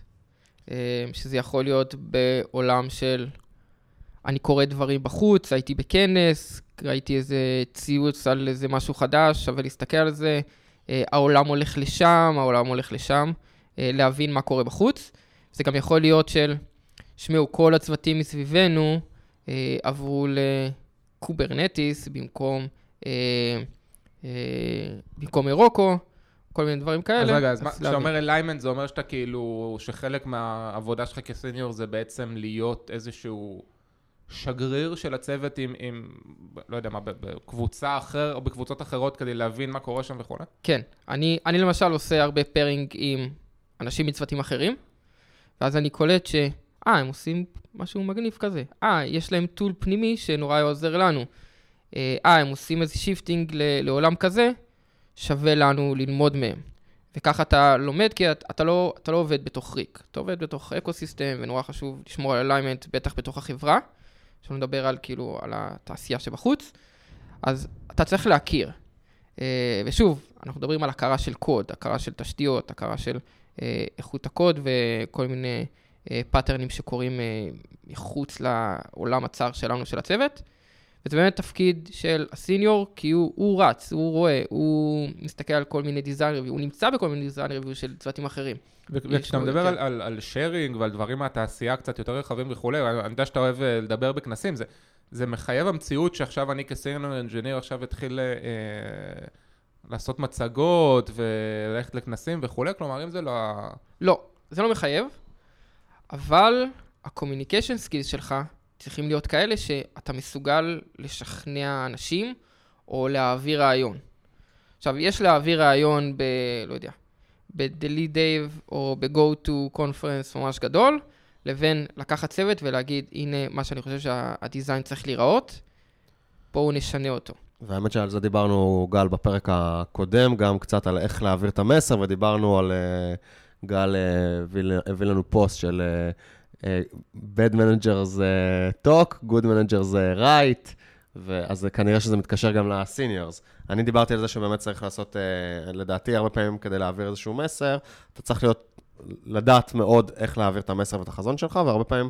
אה, שזה יכול להיות בעולם של אני קורא דברים בחוץ, הייתי בכנס, ראיתי איזה ציוץ על איזה משהו חדש, שווה להסתכל על זה, אה, העולם הולך לשם, העולם הולך לשם, להבין מה קורה בחוץ. זה גם יכול להיות של, שמעו, כל הצוותים מסביבנו אה, עברו ל Kubernetes במקום, אה, אה, במקום Heroku, כל מיני דברים כאלה. אז רגע, אז מה- כשאתה. אומר alignment, זה אומר שאתה כאילו, שחלק מהעבודה שלך כ senior זה בעצם להיות איזשהו שגריר של הצוות עם, עם לא יודע מה, בקבוצה אחר או בקבוצות אחרות כדי להבין מה קורה שם וכולי? כן. אני, אני למשל עושה הרבה pairing עם אנשים מצוותים אחרים, ואז אני קולט ש... אה, הם עושים משהו מגניב כזה. אה, יש להם tool פנימי שנורא עוזר לנו. אה, הם עושים איזה shifting לעולם כזה, שווה לנו ללמוד מהם. וככה אתה לומד, כי אתה, לא, אתה לא עובד בתוך ריק, אתה עובד בתוך ecosystem, ונורא חשוב לשמור על alignment, בטח בתוך החברה. עכשיו נדבר על כאילו, על התעשייה שבחוץ. אז אתה צריך להכיר. אה, ושוב, אנחנו מדברים על הכרה של קוד, הכרה של תשתיות, הכרה של אה, איכות הקוד וכל מיני פאטרנים שקורים מחוץ לעולם הצר שלנו, של הצוות. וזה באמת תפקיד של ה senior, כי הוא, הוא רץ, הוא רואה, הוא מסתכל על כל מיני design review, הוא נמצא בכל מיני design review של צוותים אחרים. וכשאתה מדבר על, על, על sharing ועל דברים מהתעשייה קצת יותר רחבים וכולי, אני יודע שאתה אוהב אה, לדבר בכנסים, זה, זה מחייב המציאות שעכשיו אני כ senior engineer עכשיו אתחיל אה, לעשות מצגות וללכת לכנסים וכולי, כלומר אם זה לא... לא, זה לא מחייב, אבל ה-communication skills שלך צריכים להיות כאלה שאתה מסוגל לשכנע אנשים או להעביר רעיון. עכשיו, יש להעביר רעיון ב... לא יודע, ב-Delete Dave או ב-Go to Conference ממש גדול, לבין לקחת צוות ולהגיד, הנה מה שאני חושב שהדיזיין צריך להיראות, בואו נשנה אותו. והאמת שעל זה דיברנו, גל, בפרק הקודם, גם קצת על איך להעביר את המסר, ודיברנו על... Uh, גל uh, הביא לנו פוסט של... Uh, bad manager זה talk, good manager זה right, אז כנראה שזה מתקשר גם לסיניורס. אני דיברתי על זה שבאמת צריך לעשות, אה, לדעתי, הרבה פעמים כדי להעביר איזשהו מסר, אתה צריך להיות, לדעת מאוד איך להעביר את המסר ואת החזון שלך, והרבה פעמים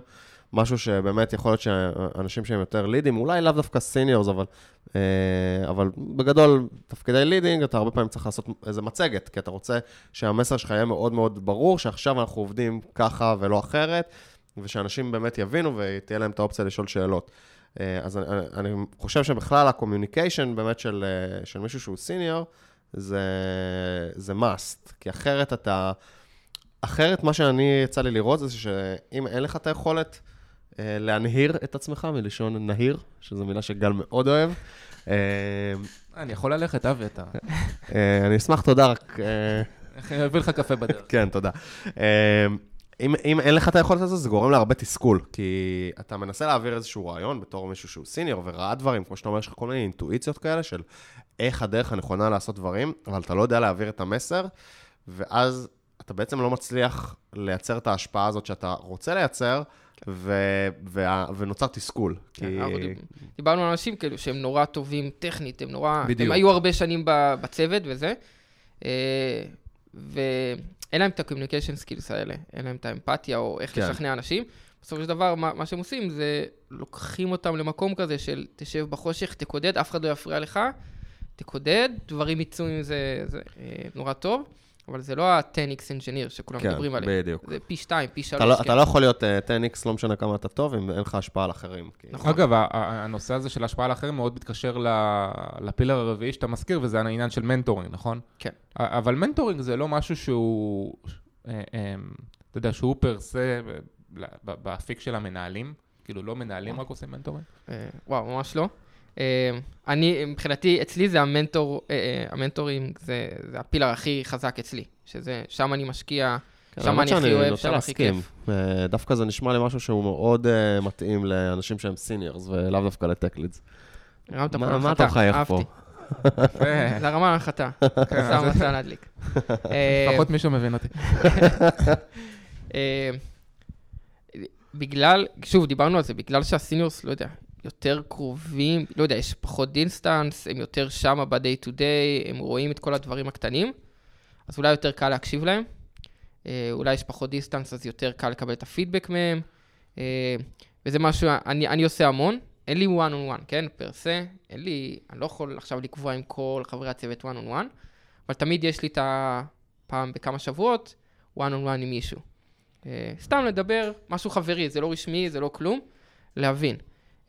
משהו שבאמת יכול להיות שאנשים שהם יותר לידים, אולי לאו דווקא seniors, אבל, אה, אבל בגדול, תפקידי leading, אתה הרבה פעמים צריך לעשות איזה מצגת, כי אתה רוצה שהמסר שלך יהיה מאוד מאוד ברור, שעכשיו אנחנו עובדים ככה ולא אחרת. ושאנשים באמת יבינו ותהיה להם את האופציה לשאול שאלות. אה, אז אני, אני חושב שבכלל ה communication באמת של, אה, של מישהו שהוא senior, זה, זה must, כי אחרת אתה... אחרת מה שאני יצא לי לראות זה שאם אין לך את היכולת להנהיר את עצמך, מלשון נהיר, שזו מילה שגל מאוד אוהב. אני יכול ללכת, אבי, אתה... אני אשמח, תודה, רק... אני [LAUGHS] אביא לך קפה בדרך. כן, תודה. אם, אם אין לך את היכולת הזו, זה גורם להרבה תסכול, כי אתה מנסה להעביר איזשהו רעיון בתור מישהו שהוא סיניור וראה דברים, כמו שאתה אומר, יש לך כל מיני אינטואיציות כאלה של איך הדרך הנכונה לעשות דברים, אבל אתה לא יודע להעביר את המסר, ואז אתה בעצם לא מצליח לייצר את ההשפעה הזאת שאתה רוצה לייצר, ו... ו... ונוצר תסכול. כן, כי... דיברנו על אנשים כאילו שהם נורא טובים טכנית, הם נורא... בדיוק. הם היו הרבה שנים בצוות וזה. אה, ו... אין להם את ה-communication skills האלה, אין להם את האמפתיה או איך כן. לשכנע אנשים. בסופו של דבר, מה, מה שהם עושים זה לוקחים אותם למקום כזה של תשב בחושך, תקודד, אף אחד לא יפריע לך, תקודד, דברים יצאו עם זה, זה אה, נורא טוב. אבל זה לא ה-10x engineer שכולם כן, מדברים עליהם. כן, בדיוק. זה פי 2, פי 3. אתה לא, כן. אתה לא יכול להיות uh, אה, 10x, לא משנה כמה אתה טוב, אם אין לך השפעה על אחרים. נכון. אגב, הנושא הזה של השפעה על אחרים מאוד מתקשר ל pillar הרביעי שאתה מזכיר, וזה העניין של mentoring, נכון? כן. אבל mentoring זה לא משהו שהוא, אה, אה, אתה יודע, שהוא per se באפיק של המנהלים. כאילו, לא מנהלים רק עושים mentoring? וואו, ממש לא. אה, אני, מבחינתי, אצלי זה המנטור, אה, אה, המנטורים, זה, זה ה pillar הכי חזק אצלי, שזה, שם אני משקיע, כן, שם אני הכי אוהב, שם הכי כיף. דווקא זה נשמע לי משהו שהוא מאוד מתאים לאנשים שהם seniors, ולאו דווקא ל tech leads. הרמת פה להנחתה, מה אתה מחייך פה? [LAUGHS] זה הרמה להנחתה, [LAUGHS] כן, שם רצה להדליק. [LAUGHS] לפחות מישהו מבין אותי. בגלל, שוב, דיברנו על זה, בגלל שה seniors, לא יודע, יותר קרובים, לא יודע, יש פחות distance, הם יותר שמה ב-day to day, הם רואים את כל הדברים הקטנים, אז אולי יותר קל להקשיב להם. אה, אולי יש פחות distance, אז יותר קל לקבל את הפידבק מהם. אה, וזה משהו, אני, אני עושה המון. אין לי one on one, כן? per se, אין לי, אני לא יכול עכשיו לקבוע עם כל חברי הצוות one on one, אבל תמיד יש לי את הפעם בכמה שבועות, one on one עם מישהו. אה, סתם לדבר, משהו חברי, זה לא רשמי, זה לא כלום, להבין.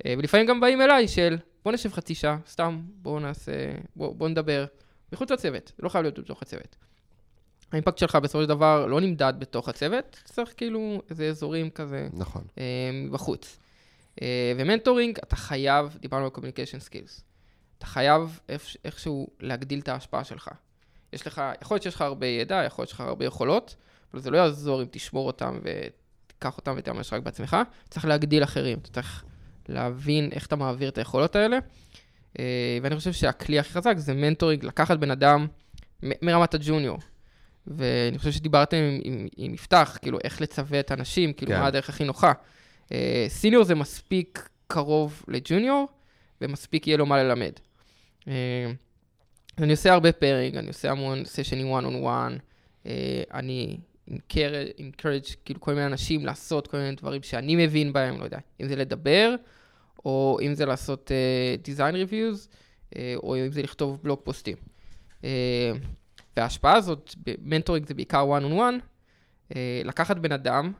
אה, ולפעמים גם באים אליי של, בוא נשב חצי שעה, סתם, בוא נעשה, בוא, בוא נדבר, מחוץ לצוות, לא חייב להיות בתוך הצוות. ה impact שלך בסופו של דבר לא נמדד בתוך הצוות, צריך כאילו איזה אזורים כזה, נכון. אה, בחוץ. אה, ו mentoring, אתה חייב, דיברנו על communication skills, אתה חייב איך, איכשהו להגדיל את ההשפעה שלך. יש לך, יכול להיות שיש לך הרבה ידע, יכול להיות שיש לך הרבה יכולות, אבל זה לא יעזור אם תשמור אותם ותיקח אותם ותאמש רק בעצמך, צריך להגדיל אחרים, אתה צריך להבין איך אתה מעביר את היכולות האלה. אה, ואני חושב שהכלי הכי חזק זה מנטורינג, לקחת בן אדם מרמת הג'וניור. ואני חושב שדיברתם עם, עם, עם יפתח, כאילו, איך לצווה את האנשים, כאילו, כן. מה הדרך הכי נוחה. אה, סיניור זה מספיק קרוב לג'וניור, ומספיק יהיה לו מה ללמד. אה, אני עושה הרבה pairing, אני עושה המון סשנים one on one, אני encourage, כאילו כל מיני אנשים לעשות כל מיני דברים שאני מבין בהם, לא יודע, אם זה לדבר, או אם זה לעשות uh, design reviews, uh, או אם זה לכתוב בלוג פוסטים. Uh, וההשפעה הזאת, mentoring זה בעיקר one on one, uh, לקחת בן אדם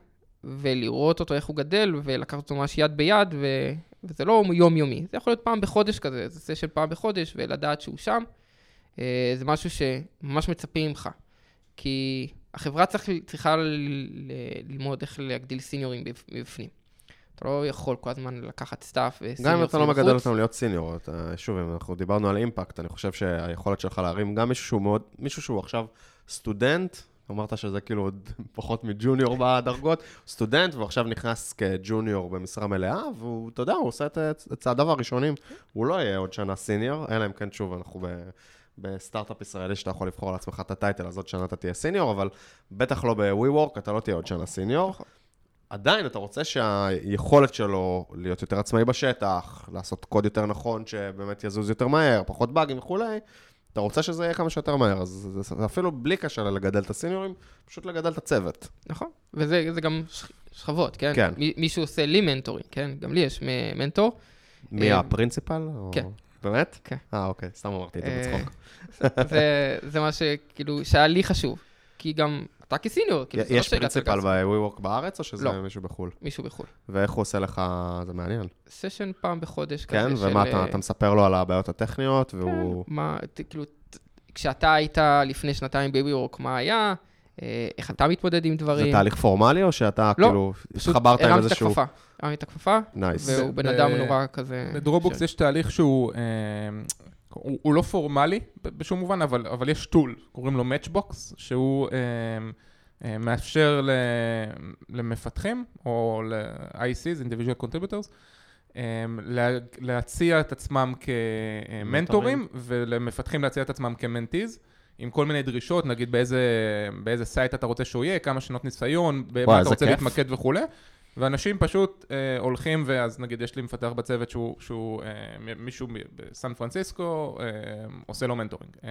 ולראות אותו איך הוא גדל, ולקחת אותו ממש יד ביד, ו... וזה לא יומיומי, זה יכול להיות פעם בחודש כזה, זה session פעם בחודש, ולדעת שהוא שם. Uh, זה משהו שממש מצפים ממך. כי החברה צריך, צריכה ללמוד איך להגדיל סיניורים בפ- מבפנים. אתה לא יכול כל הזמן לקחת staff ו senior גם אם אתה לא. מגדל אותם להיות senior, אתה, שוב, אם אנחנו דיברנו על impact, אני חושב שהיכולת שלך להרים גם מישהו שהוא מאוד, מישהו שהוא עכשיו סטודנט, אמרת שזה כאילו עוד [LAUGHS] פחות מ junior בדרגות, סטודנט, והוא עכשיו נכנס כ junior במשרה מלאה, והוא, אתה יודע, הוא עושה את, את צעדיו הראשונים, הוא לא יהיה עוד שנה סיניור, אלא אם כן, שוב, אנחנו ב... בסטארט-אפ ישראלי שאתה יכול לבחור לעצמך את הטייטל, אז עוד שנה אתה תהיה סיניור, אבל בטח לא ב-WeWork, אתה לא תהיה עוד שנה סיניור. נכון. עדיין אתה רוצה שהיכולת שלו להיות יותר עצמאי בשטח, לעשות קוד יותר נכון, שבאמת יזוז יותר מהר, פחות באגים וכולי, אתה רוצה שזה יהיה כמה שיותר מהר, אז זה, אפילו בלי קשר ללגדל את הסיניורים, פשוט לגדל את הצוות. נכון, וזה זה גם שכבות, כן? כן. מי- מישהו עושה לי מנטורים, כן? גם לי יש מנטור. מי אה, הפרינציפל? כן. באמת? כן. אה, אוקיי, סתם אמרתי את זה אה, בצחוק. זה, זה מה שכאילו, שהיה לי חשוב. כי גם אתה כסיניור, כאילו, זה לא יש פרינציפל. ב-WeWork בארץ, או שזה לא. מישהו בחו"ל? מישהו בחו"ל. ואיך הוא עושה לך, זה מעניין. סשן פעם בחודש כן, כזה ומה, של, אתה אה, אתה מספר לו על הבעיות הטכניות, והוא... כן, מה, כאילו, כשאתה היית לפני שנתיים בביורק, מה היה? אה, איך אתה מתמודד עם זה דברים? תהליך פורמלי, או שאתה לא, כאילו פשוט התחברת עם הרמתי את איזשהו... הכפפה. הרמתי את הכפפה, nice. והוא בן אדם נורא כזה... ב Dropbox ש- יש תהליך שהוא, אה, הוא, הוא לא פורמלי בשום מובן, אבל, אבל יש tool, קוראים לו Matchbox, שהוא אה, אה, מאפשר ל, למפתחים, או ל-ICs, Individual Contributors, אה, לה, להציע את עצמם כמנטורים, ולמפתחים להציע את עצמם כ mentees. עם כל מיני דרישות, נגיד באיזה, באיזה site אתה רוצה שהוא יהיה, כמה שנות ניסיון, במה אתה רוצה כיף. להתמקד וכולי. ואנשים פשוט אה, הולכים, ואז נגיד יש לי מפתח בצוות שהוא, שהוא אה, מישהו בסן פרנסיסקו, אה, עושה לו mentoring, אה,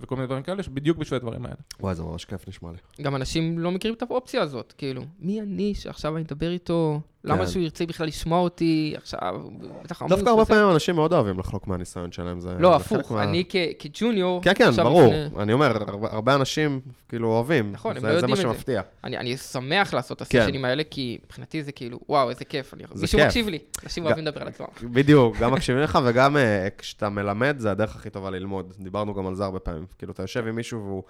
וכל מיני דברים כאלה, שבדיוק בשביל הדברים האלה. וואי, זה ממש כיף נשמע לי. גם אנשים לא מכירים את האופציה הזאת, כאילו, מי אני שעכשיו אני אדבר איתו? למה כן. שהוא ירצה בכלל לשמוע אותי עכשיו? בטח עמוס דווקא הרבה. פעמים אנשים מאוד אוהבים לחלוק מהניסיון שלהם. זה לא, זה הפוך, מה- אני כג'וניור, כן, כן, ברור. אני אומר, הרבה- אנשים כאילו אוהבים. נכון, הם זה- לא זה יודעים מה את זה. שמפתיע. אני שמח לעשות את כן. הסשנים האלה, כי מבחינתי זה כאילו, וואו, איזה כיף. זה מישהו. מקשיב לי, אנשים אוהבים לדבר על עצמם. [LAUGHS] בדיוק, גם מקשיבים לך וגם אה, כשאתה מלמד, זה הדרך הכי טובה ללמוד. דיברנו גם על זה הרבה פעמים. כאילו, אתה יושב עם מישהו והוא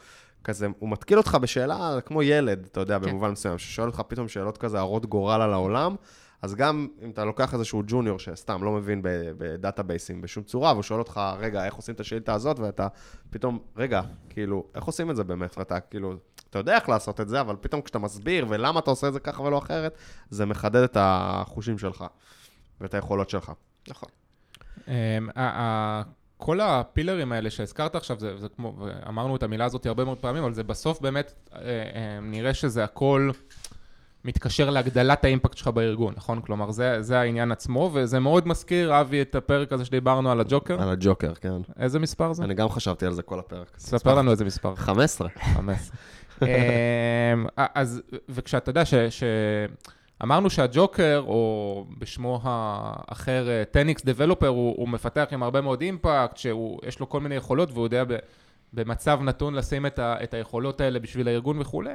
כזה, הוא מתקיל אותך בשאלה כמו ילד, אתה יודע, כן. במובן מסוים, ששואל אותך פתאום שאלות כזה הרות גורל על העולם. אז גם אם אתה לוקח איזשהו ג'וניור שסתם לא מבין ב- בדאטאבייסים בשום צורה, והוא שואל אותך, רגע, איך עושים את השאילתה הזאת, ואתה פתאום, רגע, כאילו, איך עושים את זה באמת? ואתה כאילו, אתה יודע איך לעשות את זה, אבל פתאום כשאתה מסביר ולמה אתה עושה את זה ככה ולא אחרת, זה מחדד את החושים שלך ואת היכולות שלך. נכון. כל הפילרים האלה שהזכרת עכשיו, זה, זה כמו, ואמרנו את המילה הזאת הרבה מאוד פעמים, אבל זה בסוף באמת, אה, אה, נראה שזה הכל מתקשר להגדלת האימפקט שלך בארגון, נכון? כלומר, זה, זה העניין עצמו, וזה מאוד מזכיר, אבי, את הפרק הזה שדיברנו על הג'וקר. על הג'וקר, כן. איזה מספר זה? אני גם חשבתי על זה כל הפרק. ספר לנו איזה מספר. 15. חמש. [LAUGHS] אמ, אז, וכשאתה יודע ש... ש... אמרנו שהג'וקר, או בשמו האחר, אה, 10x Developer, הוא, הוא מפתח עם הרבה מאוד אימפקט, שיש לו כל מיני יכולות, והוא יודע ב, במצב נתון לשים את, ה, את היכולות האלה בשביל הארגון וכולי,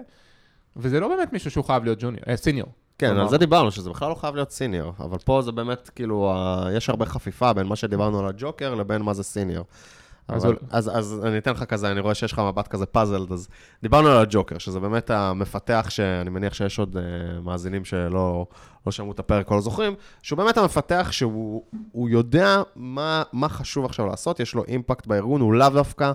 וזה לא באמת מישהו שהוא חייב להיות ג'וניור, אה, סיניור. כן, כלומר- על זה דיברנו, שזה בכלל לא חייב להיות סיניור, אבל פה זה באמת, כאילו, יש הרבה חפיפה בין מה שדיברנו על הג'וקר לבין מה זה סיניור. אז אבל, הוא- אז, אז אני אתן לך כזה, אני רואה שיש לך מבט כזה פאזל, אז דיברנו על הג'וקר, שזה באמת המפתח שאני מניח שיש עוד uh, מאזינים שלא לא שמעו את הפרק או לא זוכרים, שהוא באמת המפתח שהוא הוא יודע מה, מה חשוב עכשיו לעשות, יש לו אימפקט בארגון, הוא לאו דווקא,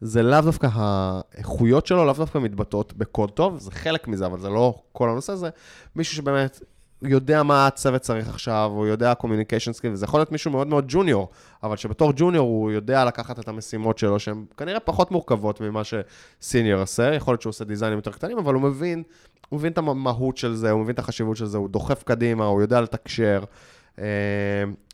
זה לאו דווקא האיכויות שלו, לאו דווקא מתבטאות בקוד טוב, זה חלק מזה, אבל זה לא כל הנושא הזה. מישהו שבאמת יודע מה הצוות צריך עכשיו, הוא יודע communication skill, וזה יכול להיות מישהו מאוד מאוד junior, אבל שבתור junior הוא יודע לקחת את המשימות שלו, שהן כנראה פחות מורכבות ממה ש senior עושה, יכול להיות שהוא עושה דיזיינים יותר קטנים, אבל הוא מבין, הוא מבין את המהות של זה, הוא מבין את החשיבות של זה, הוא דוחף קדימה, הוא יודע לתקשר. אה,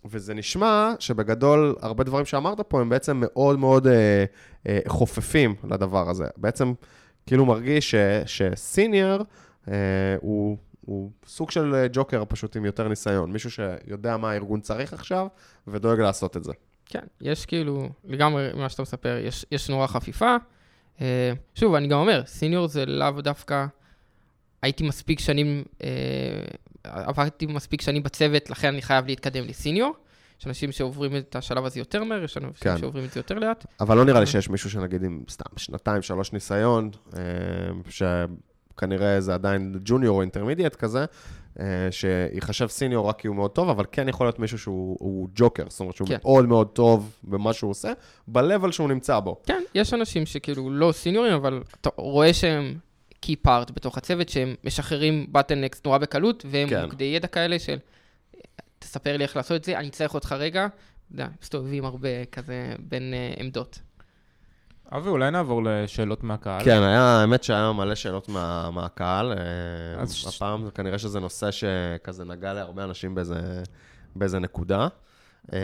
וזה נשמע שבגדול, הרבה דברים שאמרת פה הם בעצם מאוד מאוד אה, אה, חופפים לדבר הזה. בעצם כאילו מרגיש שסיניור הוא, הוא סוג של אה, ג'וקר פשוט עם יותר ניסיון. מישהו שיודע מה הארגון צריך עכשיו ודואג לעשות את זה. כן, יש כאילו, לגמרי מה שאתה מספר, יש, יש נורא חפיפה. אה, שוב, אני גם אומר, סיניור זה לאו דווקא, הייתי מספיק שנים, אה, עברתי מספיק שנים בצוות, לכן אני חייב להתקדם לסיניור. יש אנשים שעוברים את השלב הזה יותר מהר, יש אנשים כן. שעוברים את זה יותר לאט. אבל לא נראה לי שיש מישהו שנגיד עם סתם שנתיים, שלוש ניסיון, אה, שכנראה זה עדיין ג'וניור או אינטרמידיאט כזה, אה, שיחשב סיניור רק כי הוא מאוד טוב, אבל כן יכול להיות מישהו שהוא הוא ג'וקר, זאת אומרת שהוא כן. מאוד מאוד טוב במה שהוא עושה, ב-level שהוא נמצא בו. כן, יש אנשים שכאילו לא סיניורים, אבל אתה רואה שהם קי פארט בתוך הצוות, שהם משחררים בטן נקסט נורא בקלות, והם. כן. מוקדי ידע כאלה של, תספר לי איך לעשות את זה, אני צריך אותך רגע. אתה יודע, מסתובבים הרבה כזה בין uh, עמדות. אבי, אולי נעבור לשאלות מהקהל. כן, היה, האמת שהיה מלא שאלות מה, מהקהל. אה, אז ש- הפעם כנראה שזה נושא שכזה נגע להרבה אנשים באיזה, באיזה נקודה. אה,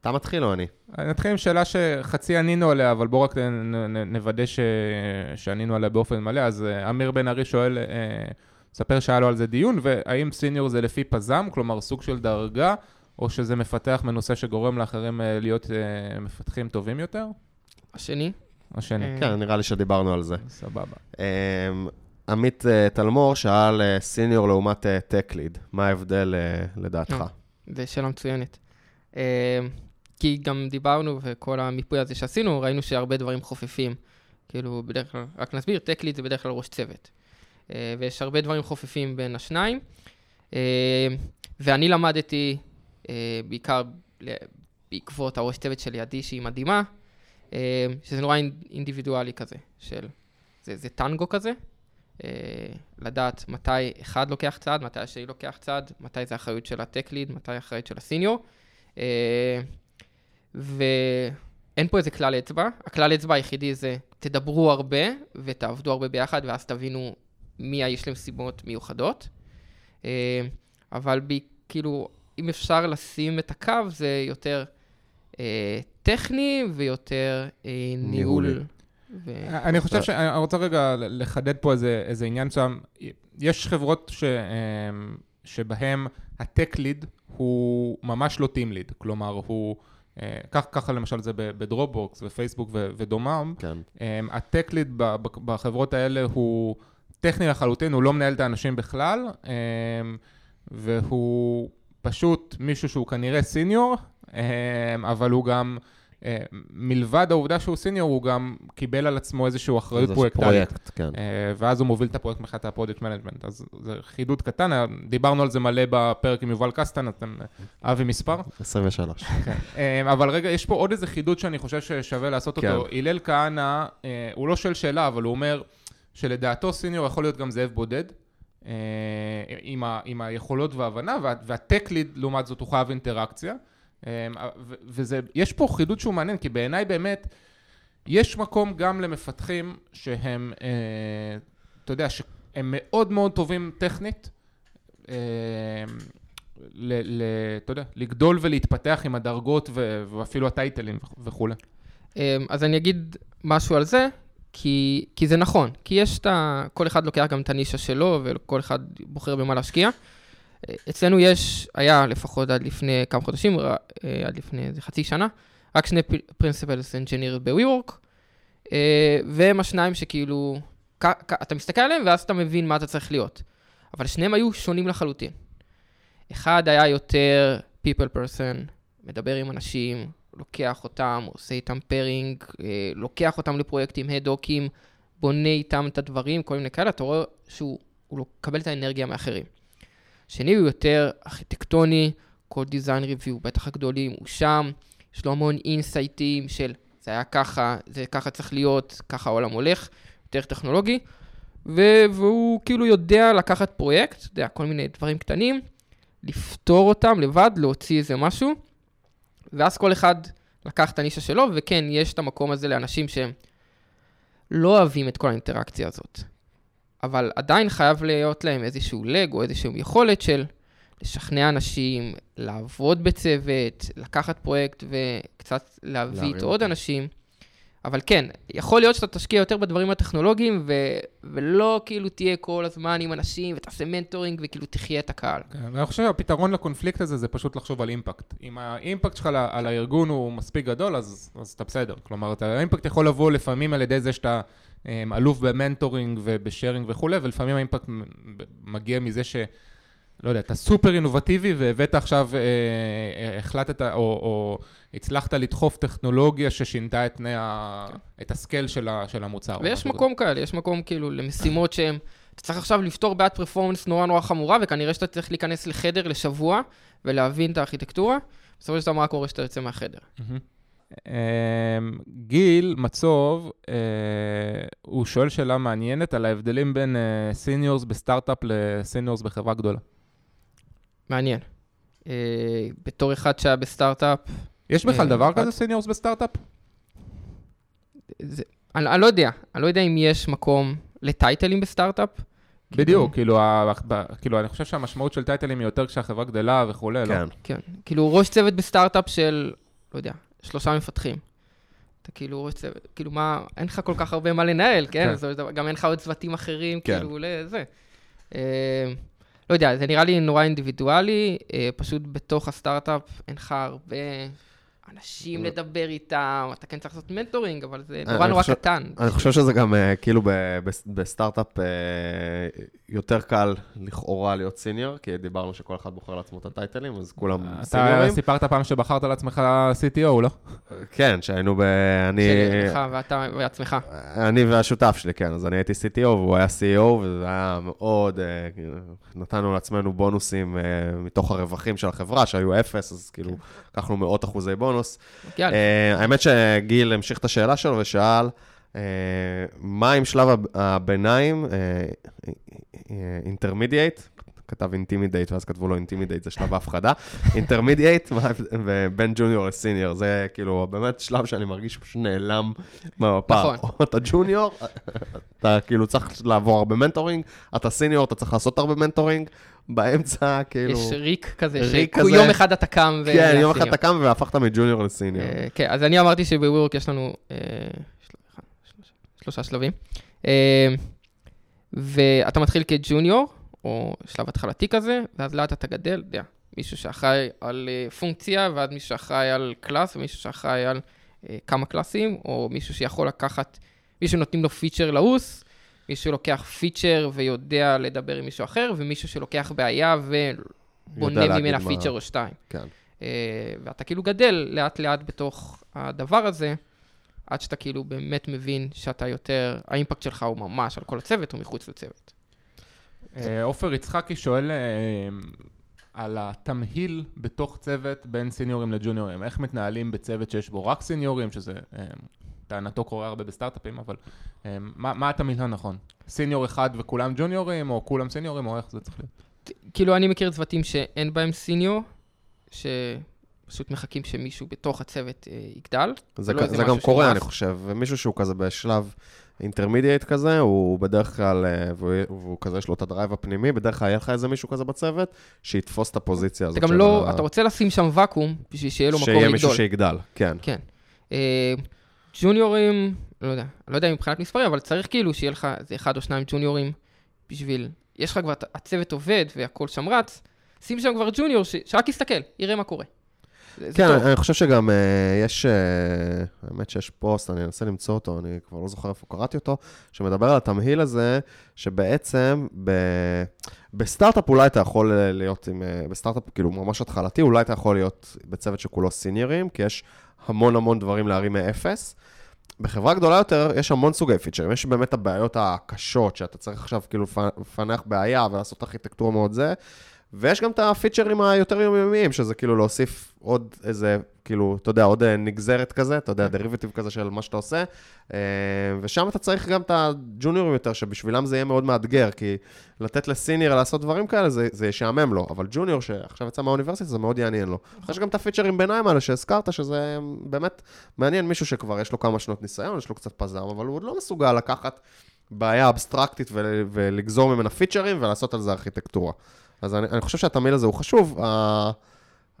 אתה מתחיל או אני? נתחיל עם שאלה שחצי ענינו עליה, אבל בואו רק נוודא ש... שענינו עליה באופן מלא. אז אה, אמיר בן ארי שואל, מספר שהיה לו על זה דיון, והאם סיניור זה לפי פזם, כלומר סוג של דרגה, או שזה מפתח מנוסה שגורם לאחרים להיות מפתחים טובים יותר? השני, השני. אה, כן, נראה לי שדיברנו על זה. סבבה. אה, עמית אה, תלמור שאל אה, סיניור לעומת טק ליד, מה ההבדל לדעתך? זו שאלה מצוינת. כי גם דיברנו, וכל המיפוי הזה שעשינו, ראינו שהרבה דברים חופפים. כאילו, בדרך כלל, רק נסביר, tech lead זה בדרך כלל ראש צוות. ויש הרבה דברים חופפים בין השניים. ואני למדתי, בעיקר בעקבות הראש צוות שלי, עדי, שהיא מדהימה, שזה נורא אינ- אינדיבידואלי כזה, של... זה, זה טנגו כזה, אה, לדעת מתי אחד לוקח צעד, מתי השני לוקח צעד, מתי זה אחריות של הטק ליד, מתי האחריות של הסיניור. אה, ואין פה איזה כלל אצבע. הכלל אצבע היחידי זה תדברו הרבה ותעבדו הרבה ביחד, ואז תבינו מי יש להם סיבות מיוחדות. אה, אבל ב, כאילו, אם אפשר לשים את הקו, זה יותר אה, טכני ויותר אה, ניהול. ו... אני חושב שאני רוצה רגע לחדד פה איזה, איזה עניין מסוים. יש חברות ש, שבהן הטק ליד הוא ממש לא טים ליד, כלומר הוא, אה, כך, ככה למשל זה בדרופבוקס ופייסבוק ו- ודומם, כן. אמ, הטק ליד בחברות האלה הוא טכני לחלוטין, הוא לא מנהל את האנשים בכלל, אמ, והוא פשוט מישהו שהוא כנראה senior, אבל הוא גם... אה, מלבד העובדה שהוא senior, הוא גם קיבל על עצמו איזושהי אחריות פרויקטלית. פרויקט, כן. אה, ואז הוא מוביל את הפרויקט מבחינת ה project management. אז זה חידוד קטן, אה, דיברנו על זה מלא בפרק עם יובל קסטן, אתם אבי מספר. 23. [LAUGHS] אה, אבל רגע, יש פה עוד איזה חידוד שאני חושב ששווה לעשות כן. אותו. הלל כהנא, הוא לא שואל שאלה, אבל הוא אומר שלדעתו סיניור יכול להיות גם זאב בודד. עם, ה, עם היכולות וההבנה, וה, והטק ליד, לעומת זאת, הוא חייב אינטראקציה. אה, ו- וזה, יש פה חידוד שהוא מעניין, כי בעיניי באמת, יש מקום גם למפתחים שהם, אה, אתה יודע, שהם מאוד מאוד טובים טכנית, אה, ל, ל, אתה יודע, לגדול ולהתפתח עם הדרגות ו, ואפילו הטייטלים וכולי. אמ, אז אני אגיד משהו על זה, כי, כי זה נכון. כי יש את ה... כל אחד לוקח גם את הנישה שלו, וכל אחד בוחר במה להשקיע. אצלנו יש, היה לפחות עד לפני כמה חודשים, אה, עד לפני איזה חצי שנה, רק שני principals engineer ב-WeWork, והם השניים שכאילו, אתה מסתכל עליהם ואז אתה מבין מה אתה צריך להיות. אבל שניהם היו שונים לחלוטין. אחד היה יותר people person, מדבר עם אנשים, לוקח אותם, עושה איתם pairing, אה, לוקח אותם לפרויקטים הדוקים, בונה איתם את הדברים, כל מיני כאלה, אתה רואה שהוא הוא מקבל את האנרגיה מאחרים. שני הוא יותר ארכיטקטוני, כל design review, בטח הגדולים, הוא שם, יש לו המון אינסייטים של זה היה ככה, זה ככה צריך להיות, ככה העולם הולך, יותר טכנולוגי, ו- והוא כאילו יודע לקחת פרויקט, אתה יודע, כל מיני דברים קטנים, לפתור אותם לבד, להוציא איזה משהו, ואז כל אחד לקח את הנישה שלו, וכן, יש את המקום הזה לאנשים שהם לא אוהבים את כל האינטראקציה הזאת. אבל עדיין חייב להיות להם איזשהו לג או איזושהי יכולת של לשכנע אנשים, לעבוד בצוות, לקחת פרויקט וקצת להביא איתו עוד. אנשים. אבל כן, יכול להיות שאתה תשקיע יותר בדברים הטכנולוגיים, ו... ולא כאילו תהיה כל הזמן עם אנשים ותעשה mentoring וכאילו תחיה את הקהל. כן, ואני חושב שהפתרון לקונפליקט הזה זה פשוט לחשוב על impact. אם ה impact שלך על- על הארגון הוא מספיק גדול, אז, אז אתה בסדר. כלומר, אתה- ה impact יכול לבוא לפעמים על ידי זה שאתה אלוף ב mentoring וב sharing וכולי, ולפעמים ה impact מגיע מזה ש... לא יודע, אתה סופר אינובטיבי והבאת עכשיו, אה, אה, החלטת או, או הצלחת לדחוף טכנולוגיה ששינתה את, תנאי ה, את ה scale של, ה, של המוצר. ויש מקום כאלה, יש מקום כאילו למשימות שהן... אתה צריך עכשיו לפתור בעיית performance נורא נורא חמורה, וכנראה שאתה צריך להיכנס לחדר לשבוע ולהבין את הארכיטקטורה. בסופו של דבר, מה קורה כשאתה יוצא מהחדר? מהמם. אמ, גיל מצוב, אה, הוא שואל שאלה מעניינת על ההבדלים בין seniors בסטארט-אפ ל seniors בחברה גדולה. מעניין. אה, בתור אחד שהיה בסטארט-אפ, יש בכלל אה, דבר. כזה seniors בסטארט-אפ? אני, אני לא יודע, אני לא יודע אם יש מקום לטייטלים בסטארט-אפ. בדיוק, כאילו, ה- ב- כאילו, אני חושב שהמשמעות של טייטלים היא יותר כשהחברה גדלה וכולי, לא? כן. כן, כאילו ראש צוות בסטארט-אפ של, לא יודע, שלושה מפתחים. אתה כאילו צוות, כאילו מה, אין לך כל כך הרבה מה לנהל, כן? כן. דבר, גם אין לך עוד צוותים אחרים, כן. כאילו, לזה. אה, לא יודע, זה נראה לי נורא אינדיבידואלי, אה, פשוט בתוך הסטארט-אפ אין לך הרבה אנשים לדבר איתם, אתה כן צריך לעשות mentoring, אבל זה אני נורא נורא קטן. אני חושב שזה גם אה, כאילו בסטארט-אפ אה, יותר קל לכאורה להיות senior, כי דיברנו שכל אחד בוחר לעצמו את הטייטלים, אז כולם אתה סיניורים. סיפרת פעם שבחרת לעצמך CTO, לא? כן, שהיינו ב... אני... שלך ואתה ועצמך. אני והשותף שלי, כן, אז אני הייתי CTO והוא היה CEO, וזה היה מאוד, אה, נתנו לעצמנו בונוסים אה, מתוך הרווחים של החברה, שהיו אפס, אז כאילו, לקחנו מאות אחוזי בונוס. יאללה. אה, האמת שגיל המשיך את השאלה שלו ושאל, אה, מה עם שלב הב- הביניים, intermediate? כתב intimidate, ואז כתבו לו intimidate, זה שלב ההפחדה. intermediate, ובין junior ל senior, זה כאילו באמת שלב שאני מרגיש שפשוט נעלם מהמפה. נכון. [LAUGHS] אתה junior, אתה כאילו צריך לעבור הרבה mentoring, אתה senior, אתה צריך לעשות הרבה mentoring, באמצע כאילו... יש ריק כזה, ריק כזה. יום אחד אתה קם ו... כן, יום אחד. אתה קם והפכת מ junior ל senior. אה, כן, אז אני אמרתי שב WeWork יש לנו אה, שלושה שלבים. אה, ואתה מתחיל כ junior, או שלב התחלתי כזה, ואז לאט אתה גדל, אתה יודע, מישהו שאחראי על אה, פונקציה, ואז מישהו שאחראי על class, ומישהו שאחראי על אה, כמה קלאסים, או מישהו שיכול לקחת, מישהו נותנים לו feature לעוס, מישהו שלוקח feature ויודע לדבר עם מישהו אחר, ומישהו שלוקח בעיה ובונה ממנה מה- feature או שתיים. כן. אה, ואתה כאילו גדל לאט לאט בתוך הדבר הזה, עד שאתה כאילו באמת מבין שאתה יותר, ה impact שלך הוא ממש על כל הצוות או מחוץ לצוות. אה, עופר יצחקי שואל אה, על התמהיל בתוך צוות בין סיניורים לג'וניורים. איך מתנהלים בצוות שיש בו רק סיניורים, שזה אה, טענתו קורה הרבה בסטארט-אפים, אבל מה מה התמהיל הנכון? senior אחד וכולם ג'וניורים, או כולם סיניורים, או איך זה צריך להיות? כאילו, אני מכיר צוותים שאין בהם senior, שפשוט מחכים שמישהו בתוך הצוות אה, יגדל. זה, לא זה משהו גם קורה. אני חושב. ומישהו שהוא כזה בשלב intermediate כזה, הוא בדרך כלל, אה, והוא, והוא כזה, יש לו את ה drive הפנימי, בדרך כלל יהיה לך איזה מישהו כזה בצוות, שיתפוס את הפוזיציה הזאת. אתה גם לא, ה- אתה רוצה לשים שם ואקום בשביל שיהיה לו מקום שיהיה לגדול. מישהו שיגדל, כן. כן. אה, ג'וניורים, לא יודע, לא יודע מבחינת מספרים, אבל צריך כאילו שיהיה לך איזה אחד או שניים ג'וניורים בשביל, יש לך כבר, הצוות עובד והכל שם רץ, שים שם כבר ג'וניור ש- שרק יסתכל, יראה מה קורה. כן. אני חושב שגם אה, יש, אה, האמת שיש פוסט, אני אנסה למצוא אותו, אני כבר לא זוכר איפה קראתי אותו, שמדבר על התמהיל הזה, שבעצם ב... בסטארט-אפ אולי אתה יכול להיות עם, אה, בסטארט-אפ כאילו ממש התחלתי, אולי אתה יכול להיות בצוות שכולו סיניורים, כי יש המון המון דברים להרים מאפס. בחברה גדולה יותר יש המון סוגי פיצ'רים, יש באמת הבעיות הקשות, שאתה צריך עכשיו כאילו לפ- לפענח בעיה ולעשות ארכיטקטורה מאוד זה, ויש גם את הפיצ'רים היותר יומיומיים, שזה כאילו להוסיף עוד איזה, כאילו, אתה יודע, עוד אה, נגזרת כזה, אתה יודע, derivative כזה של מה שאתה עושה, אה, ושם אתה צריך גם את הג'וניורים יותר, שבשבילם זה יהיה מאוד מאתגר, כי לתת לסיניור לעשות דברים כאלה, זה, זה ישעמם לו, אבל ג'וניור שעכשיו יצא מהאוניברסיטה, זה מאוד יעניין לו. יש גם את הפיצ'רים ביניים האלה שהזכרת, שזה באמת מעניין מישהו שכבר יש לו כמה שנות ניסיון, יש לו קצת פזם, אבל הוא עוד לא מסוגל לקחת בעיה אבסטרקטית ול, ולגזור ממנה פיצ'רים ולעשות על זה ארכיטקטורה. אז אני, אני חושב שהתמהיל הזה הוא חשוב. ה-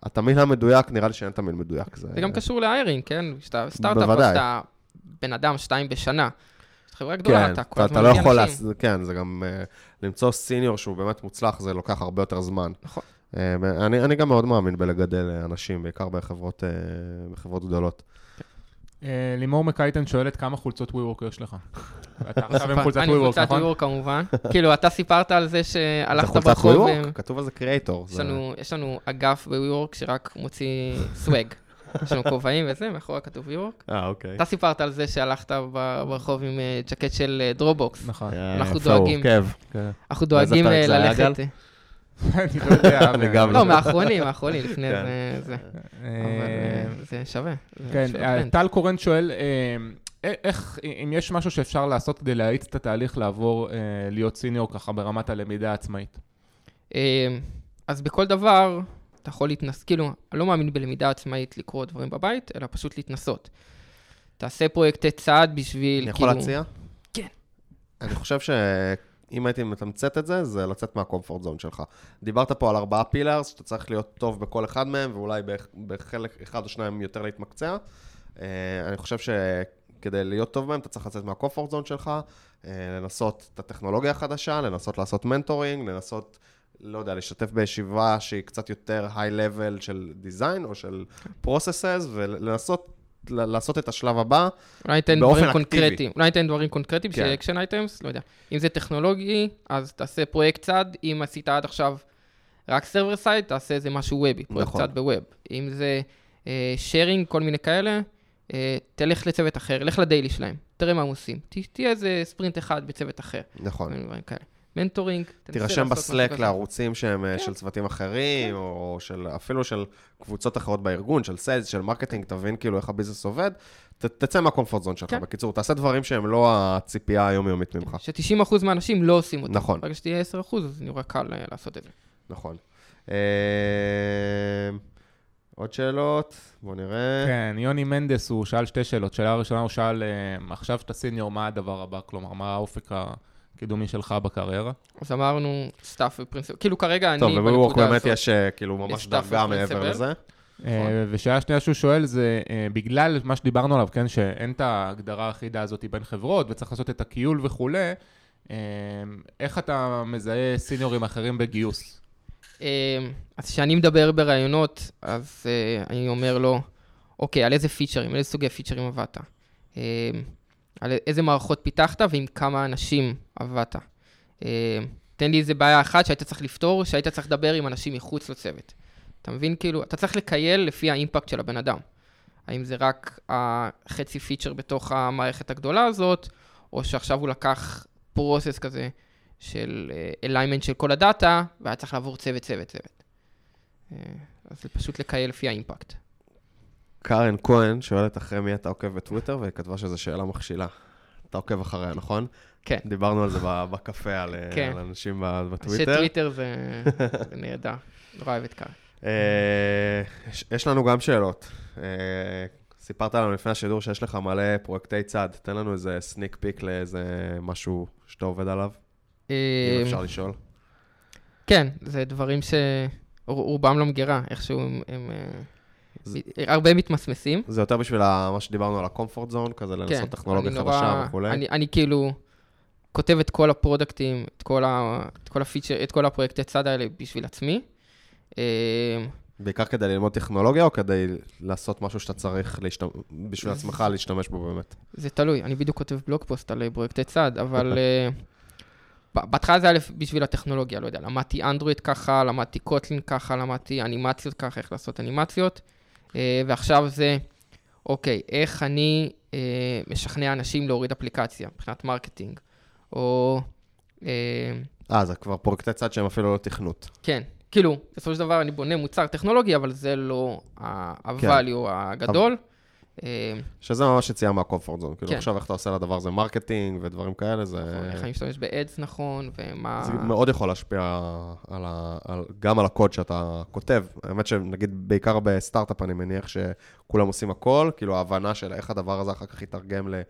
התמהיל המדויק, נראה לי שאין תמהיל מדויק. זה, זה גם קשור להיירינג, כן? כשאתה סטארט-אפ, אתה בן אדם, שתיים בשנה. חברה גדולה, כן, אתה כל הזמן לא יכול, אנשים. לעש... כן, זה גם, uh, למצוא סיניור שהוא באמת מוצלח, זה לוקח הרבה יותר זמן. נכון. Uh, אני, אני גם מאוד מאמין בלגדל אה, אנשים, בעיקר בחברות, uh, בחברות גדולות. אה, לימור מקייטן שואלת כמה חולצות WeWork יש לך. [LAUGHS] אתה עכשיו עם אני חולצת WeWork, חולצת נכון? WeWork כמובן. כאילו, אתה סיפרת על זה זה שהלכת חולצת ברחוב... WeWork? עם- כתוב על זה קריאייטור. יש לנו- אגף ב-WeWork שרק מוציא swag. יש לנו כובעים וזה, מאחורה כתוב WeWork. אה, אוקיי. אתה סיפרת על זה שהלכת ברחוב עם אה, ג'קט של דרופבוקס. נכון. אנחנו? דואגים. אנחנו דואגים אה, זה ללכת... [LAUGHS] אני לא יודע. [LAUGHS] גם לא, מהאחרונים, מהאחרונים, לפני כן. זה... זה. אה, אבל אה, זה שווה. זה כן, שווה טרנד. טל קורן שואל, אה, איך, אם יש משהו שאפשר לעשות כדי להאיץ את התהליך לעבור, להיות סיניור ככה ברמת הלמידה העצמאית? אז בכל דבר, אתה יכול להתנס... כאילו, אני לא מאמין בלמידה עצמאית לקרוא דברים בבית, אלא פשוט להתנסות. תעשה פרויקטי צעד בשביל, אני יכול כאילו... להציע? כן. אני חושב שאם הייתי מתמצת את זה, זה לצאת מהקומפורט זון שלך. דיברת פה על ארבעה פילרס, שאתה צריך להיות טוב בכל אחד מהם, ואולי בח- בחלק אחד או שניים יותר להתמקצע. אה, אני חושב שכדי להיות טוב בהם, אתה צריך לצאת מהקומפורט זון שלך, אה, לנסות את הטכנולוגיה החדשה, לנסות לעשות mentoring, לנסות, לא יודע, להשתתף בישיבה שהיא קצת יותר high-level של design או של processes, ולנסות ל- לעשות את השלב הבא. אולי ניתן באופן דברים אקטיבי. אולי ניתן דברים קונקרטיים כן. action items, לא יודע. אם זה טכנולוגי, אז תעשה פרויקט צד. אם עשית עד עכשיו רק server side, תעשה איזה משהו ווב, פרויקט נכון. צד בווב. אם זה sharing, כל מיני כאלה, אה, תלך לצוות אחר, לך ל daily שלהם, תראה מה הם עושים. תהיה איזה ספרינט אחד בצוות אחר, נכון. mentoring, תירשם בסלאק. לערוצים שהם אה, כן. של צוותים אחרים, או של, אפילו של קבוצות אחרות בארגון, של sales, של marketing, תבין כאילו איך ה business עובד. ת, תצא מה comfort zone שלך. כן. בקיצור, תעשה דברים שהם לא הציפייה היומיומית ממך. ש-90% מהאנשים לא עושים אותם. נכון. ברגע שתהיה 10%, אז נראה קל אה, לעשות את זה. נכון. אה, עוד שאלות? בואו נראה. כן, יוני מנדס, הוא שאל שתי שאלות. שאלה ראשונה, הוא שאל, עכשיו שאתה senior, מה הדבר הבא? כלומר, מה האופק הקידומי שלך בקריירה? אז אמרנו, staff ו principal, כאילו כרגע אני טוב, בנקודה הזאת. באמת יש אה, כאילו ממש דרגה מעבר. לזה. אה, ושאלה שנייה שהוא שואל זה, אה, בגלל מה שדיברנו עליו, כן, שאין את ההגדרה האחידה הזאת בין חברות, וצריך לעשות את הכיול וכולי, איך אתה מזהה סיניורים אחרים בגיוס? אז כשאני מדבר בראיונות, אז אני אומר לו, אוקיי, על איזה פיצ'רים, על איזה סוגי פיצ'רים עבדת? על איזה מערכות פיתחת ועם כמה אנשים עבדת? אמ, תן לי איזה בעיה אחת שהיית צריך לפתור, שהיית צריך לדבר עם אנשים מחוץ לצוות. אתה מבין? כאילו, אתה צריך לקייל לפי האימפקט של הבן אדם. האם זה רק החצי פיצ'ר בתוך המערכת הגדולה הזאת, או שעכשיו הוא לקח process כזה של alignment של כל הדאטה, והיה צריך לעבור צוות, צוות, צוות. אה, אז זה פשוט לקייל לפי האימפקט. קארן כהן שואלת אחרי מי אתה עוקב בטוויטר, והיא כתבה שזו שאלה מכשילה. אתה עוקב אחריה, נכון? כן. דיברנו על זה בקפה, על, אה, כן. על אנשים בטוויטר. שטוויטר זה זה [LAUGHS] נהדר. נורא אוהב את קארן. אה, יש- יש לנו גם שאלות. אה, סיפרת לנו לפני השידור שיש לך מלא פרויקטי צד. תן לנו איזה סניק פיק לאיזה משהו שאתה עובד עליו, אם אפשר לשאול. כן, זה דברים שרובם לא מגירה, איכשהו הם... הם, זה- הרבה מתמסמסים. זה יותר בשביל ה- מה שדיברנו על הקומפורט זון, כזה לנסות טכנולוגיה אני חדשה נורא- וכולי. אני, אני כאילו כותב את כל הפרודקטים, את כל, ה, את כל הפיצ'ר, את כל הפרויקטי צד האלה בשביל עצמי. אה, בעיקר כדי ללמוד טכנולוגיה, או כדי לעשות משהו שאתה צריך להשתמ... בשביל עצמך להשתמש בו באמת? זה תלוי, אני בדיוק כותב blog post על אה, פרויקטי צד, אבל אה, ב- בהתחלה זה לפ- בשביל הטכנולוגיה, לא יודע, למדתי אנדרואיד ככה, למדתי קוטלין ככה, למדתי אנימציות ככה, איך לעשות אנימציות, אה, ועכשיו זה, אוקיי, איך אני אה, משכנע אנשים להוריד אפליקציה מבחינת marketing, או... אה, אה, זה כבר פרויקטי צד שהם אפילו לא תכנות. כן, כאילו, בסופו של דבר אני בונה מוצר טכנולוגי, אבל זה לא ה-value הגדול. אה, שזה ממש יציאה מה comfort zone. כאילו, כן. עכשיו איך אתה עושה לדבר הזה marketing ודברים כאלה, זה... איך אני משתמש ב-ads נכון, ומה... זה מאוד יכול להשפיע על ה, על, גם על הקוד שאתה כותב. האמת שנגיד, בעיקר בסטארט-אפ אני מניח שכולם עושים הכל, כאילו ההבנה של איך הדבר הזה אחר כך יתרגם ל...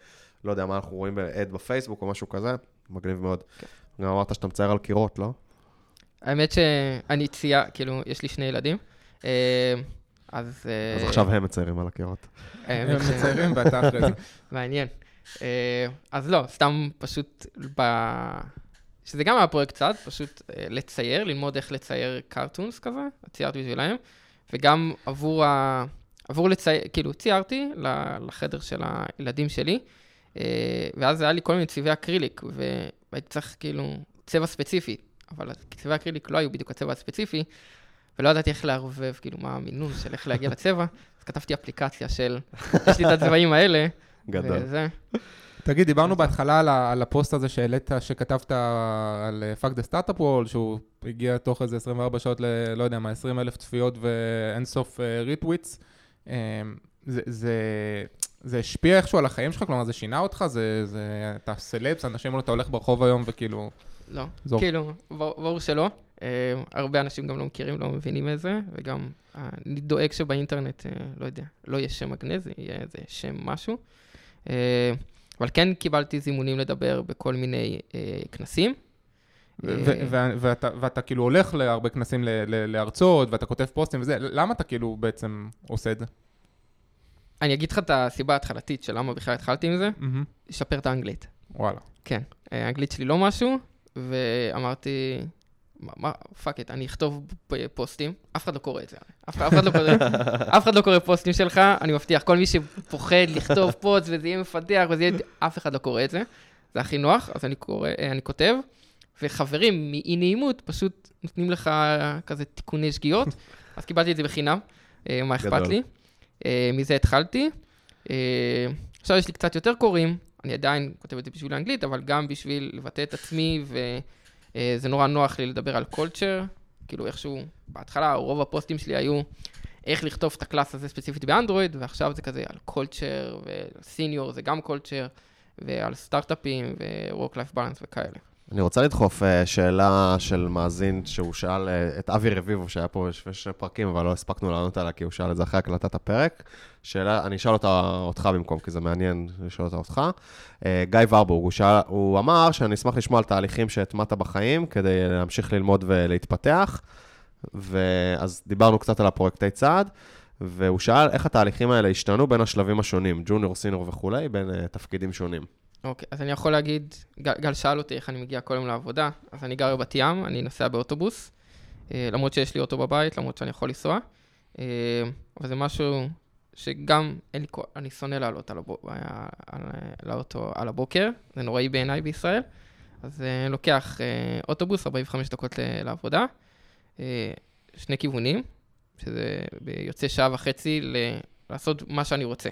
לא יודע מה אנחנו רואים ב-ad בפייסבוק או משהו כזה, מגניב מאוד. כן. גם אמרת שאתה מצייר על קירות, לא? האמת שאני צייר, כאילו, יש לי שני ילדים. אה, אז... אה, אז עכשיו הם מציירים על הקירות. הם [LAUGHS] מציירים ואתה אחרי זה. מעניין. אה, אז לא, סתם פשוט ב... שזה גם היה פרויקט צד, פשוט אה, לצייר, ללמוד איך לצייר קרטונס כזה, ציירתי בשבילם, וגם עבור ה... עבור לצייר, כאילו, ציירתי לחדר של הילדים שלי, ואז היה לי כל מיני צבעי אקריליק, והייתי צריך כאילו צבע ספציפי, אבל צבעי אקריליק לא היו בדיוק הצבע הספציפי, ולא ידעתי איך לערבב, כאילו, מה המינון של איך להגיע לצבע, אז כתבתי אפליקציה של, יש לי את הצבעים האלה, גדול. וזה, תגיד, דיברנו בהתחלה על, על הפוסט הזה שהעלית, שכתבת על fuck the startup world, שהוא הגיע תוך איזה 24 שעות ל... לא יודע מה, 20 אלף צפיות ואינסוף retweets. זה, זה, זה השפיע איכשהו על החיים שלך? כלומר, זה שינה אותך? זה, זה, אתה סלב, אנשים אומרים, אתה הולך ברחוב היום וכאילו... לא, זו. כאילו, ברור שלא. אה, הרבה אנשים גם לא מכירים, לא מבינים את זה, וגם אה, אני דואג שבאינטרנט, אה, לא יודע, לא יהיה שם מגנזי, יהיה איזה שם משהו. אה, אבל כן קיבלתי זימונים לדבר בכל מיני אה, כנסים. ואתה, כאילו הולך להרבה כנסים להרצות, ואתה כותב פוסטים וזה, למה אתה כאילו בעצם עושה את זה? אני אגיד לך את הסיבה ההתחלתית של למה בכלל התחלתי עם זה. לשפר את האנגלית. וואלה. כן, האנגלית שלי לא משהו, ואמרתי, מה, מה, fuck it, אני אכתוב פוסטים, אף אחד לא קורא את זה. אף, אף, אחד לא קורא, אף אחד לא קורא פוסטים שלך, אני מבטיח, כל מי שפוחד לכתוב פוסט וזה יהיה מפתח וזה יהיה, אף אחד לא קורא את זה. זה הכי נוח, אז אני קורא, אני כותב, וחברים מאי נעימות פשוט נותנים לך כזה תיקוני שגיאות, אז קיבלתי את זה בחינם, אה, מה אכפת. לי. אה, מזה התחלתי. אה, עכשיו יש לי קצת יותר קוראים, אני עדיין כותב את זה בשביל האנגלית, אבל גם בשביל לבטא את עצמי, וזה נורא נוח לי לדבר על culture, כאילו איכשהו, בהתחלה רוב הפוסטים שלי היו איך לכתוב את ה class הזה ספציפית באנדרואיד, ועכשיו זה כזה על culture, ו senior זה גם culture, ועל סטארט-אפים, ו-work-life balance וכאלה. אני רוצה לדחוף אה, שאלה של מאזין שהוא שאל אה, את אבי רביבו, שהיה פה בשני פרקים, אבל לא הספקנו לענות עליה, כי הוא שאל את זה אחרי הקלטת הפרק. שאלה, אני אשאל אותה אותך במקום, כי זה מעניין לשאול אותה אותך. אה, גיא ורבורג, הוא, שאל, הוא אמר שאני אשמח לשמוע על תהליכים שהטמעת בחיים, כדי להמשיך ללמוד ולהתפתח. ואז דיברנו קצת על הפרויקטי צעד, והוא שאל איך התהליכים האלה השתנו בין השלבים השונים, ג'וניור, סינור וכולי, בין תפקידים שונים. אוקיי, אז אני יכול להגיד, גל, גל שאל אותי איך אני מגיע כל יום לעבודה, אז אני גר בבת ים, אני נוסע באוטובוס, אה, למרות שיש לי אוטו בבית, למרות שאני יכול לנסוע, אה, אבל זה משהו שגם אין לי, כוח- אני שונא לעלות על, הבו, על, על, לאוטו על הבוקר, זה נוראי בעיניי בישראל, אז אה, לוקח אוטובוס 45 דקות לעבודה, שני כיוונים, שזה יוצא שעה וחצי ל- לעשות מה שאני רוצה.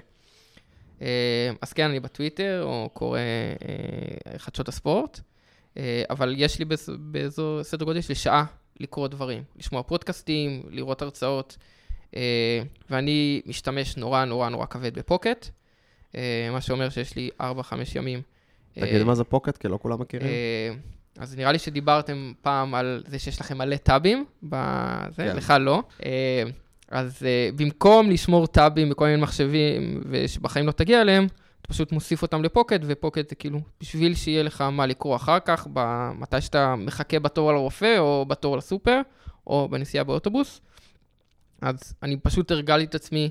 אה, אז כן, אני בטוויטר, או קורא אה, חדשות הספורט, אה, אבל יש לי באזור סדר גודל של שעה לקרוא דברים, לשמוע פודקאסטים, לראות הרצאות, ואני משתמש נורא נורא נורא כבד בפוקט, מה שאומר שיש לי 4-5 ימים. תגיד מה זה פוקט, כי לא כולם מכירים. אז נראה לי שדיברתם פעם על זה שיש לכם מלא טאבים, בזה, כן. לך לא. אז אה, במקום לשמור טאבים בכל מיני מחשבים ושבחיים לא תגיע אליהם, אתה פשוט מוסיף אותם לפוקט, ופוקט זה כאילו בשביל שיהיה לך מה לקרוא אחר כך, מתי שאתה מחכה בתור על הרופא, או בתור לסופר, או בנסיעה באוטובוס. אז אני פשוט הרגלתי את עצמי,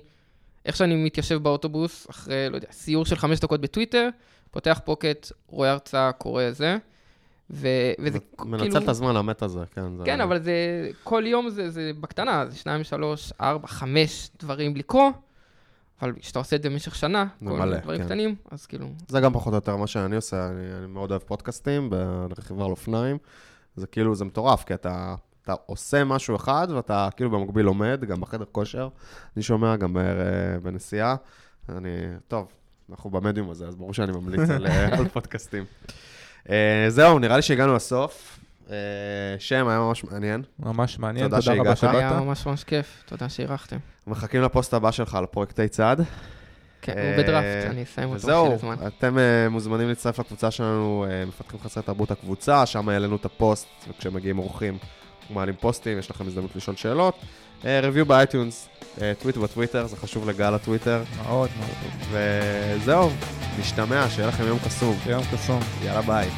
איך שאני מתיישב באוטובוס, אחרי, לא יודע, סיור של חמש דקות בטוויטר, פותח פוקט, רואה הרצאה, קורא זה, ו- וזה מנצל כאילו... את הזמן המת הזה, כן. זה- כן, אבל זה, כל יום זה, זה בקטנה, זה שניים, שלוש, ארבע, חמש דברים לקרוא, אבל כשאתה עושה את זה במשך שנה, כל מלא, דברים כן. קטנים, אז כאילו, זה גם פחות או יותר מה שאני עושה, אני, אני מאוד אוהב פודקאסטים ברכיבה על אופניים. זה כאילו, זה מטורף, כי אתה, אתה עושה משהו אחד, ואתה כאילו במקביל לומד, גם בחדר כושר, אני שומע גם ב- בנסיעה, אני, טוב, אנחנו במדיום הזה, אז ברור שאני ממליץ על, אה, על [LAUGHS] פודקאסטים. אה, זהו, נראה לי שהגענו לסוף. אה, אה, היה ממש מעניין. ממש מעניין, תודה תודה רבה שהגעת. היה שבאת. ממש ממש כיף, תודה שאירחתם. מחכים לפוסט הבא שלך על פרויקטי צד. כן, אה, הוא בדראפט, אני אסיים אותו בשביל הזמן. אתם אה, מוזמנים להצטרף לקבוצה שלנו, מפתחים חסרי תרבות הקבוצה, שם העלינו את הפוסט, וכשמגיעים אורחים, מעלים פוסטים, יש לכם הזדמנות לשאול שאלות. review באייטיונס, טוויט בטוויטר, זה חשוב לגל הטוויטר. מאוד מאוד. וזהו, נשתמע, שיהיה לכם יום קסום. יום קסום. יאללה ביי.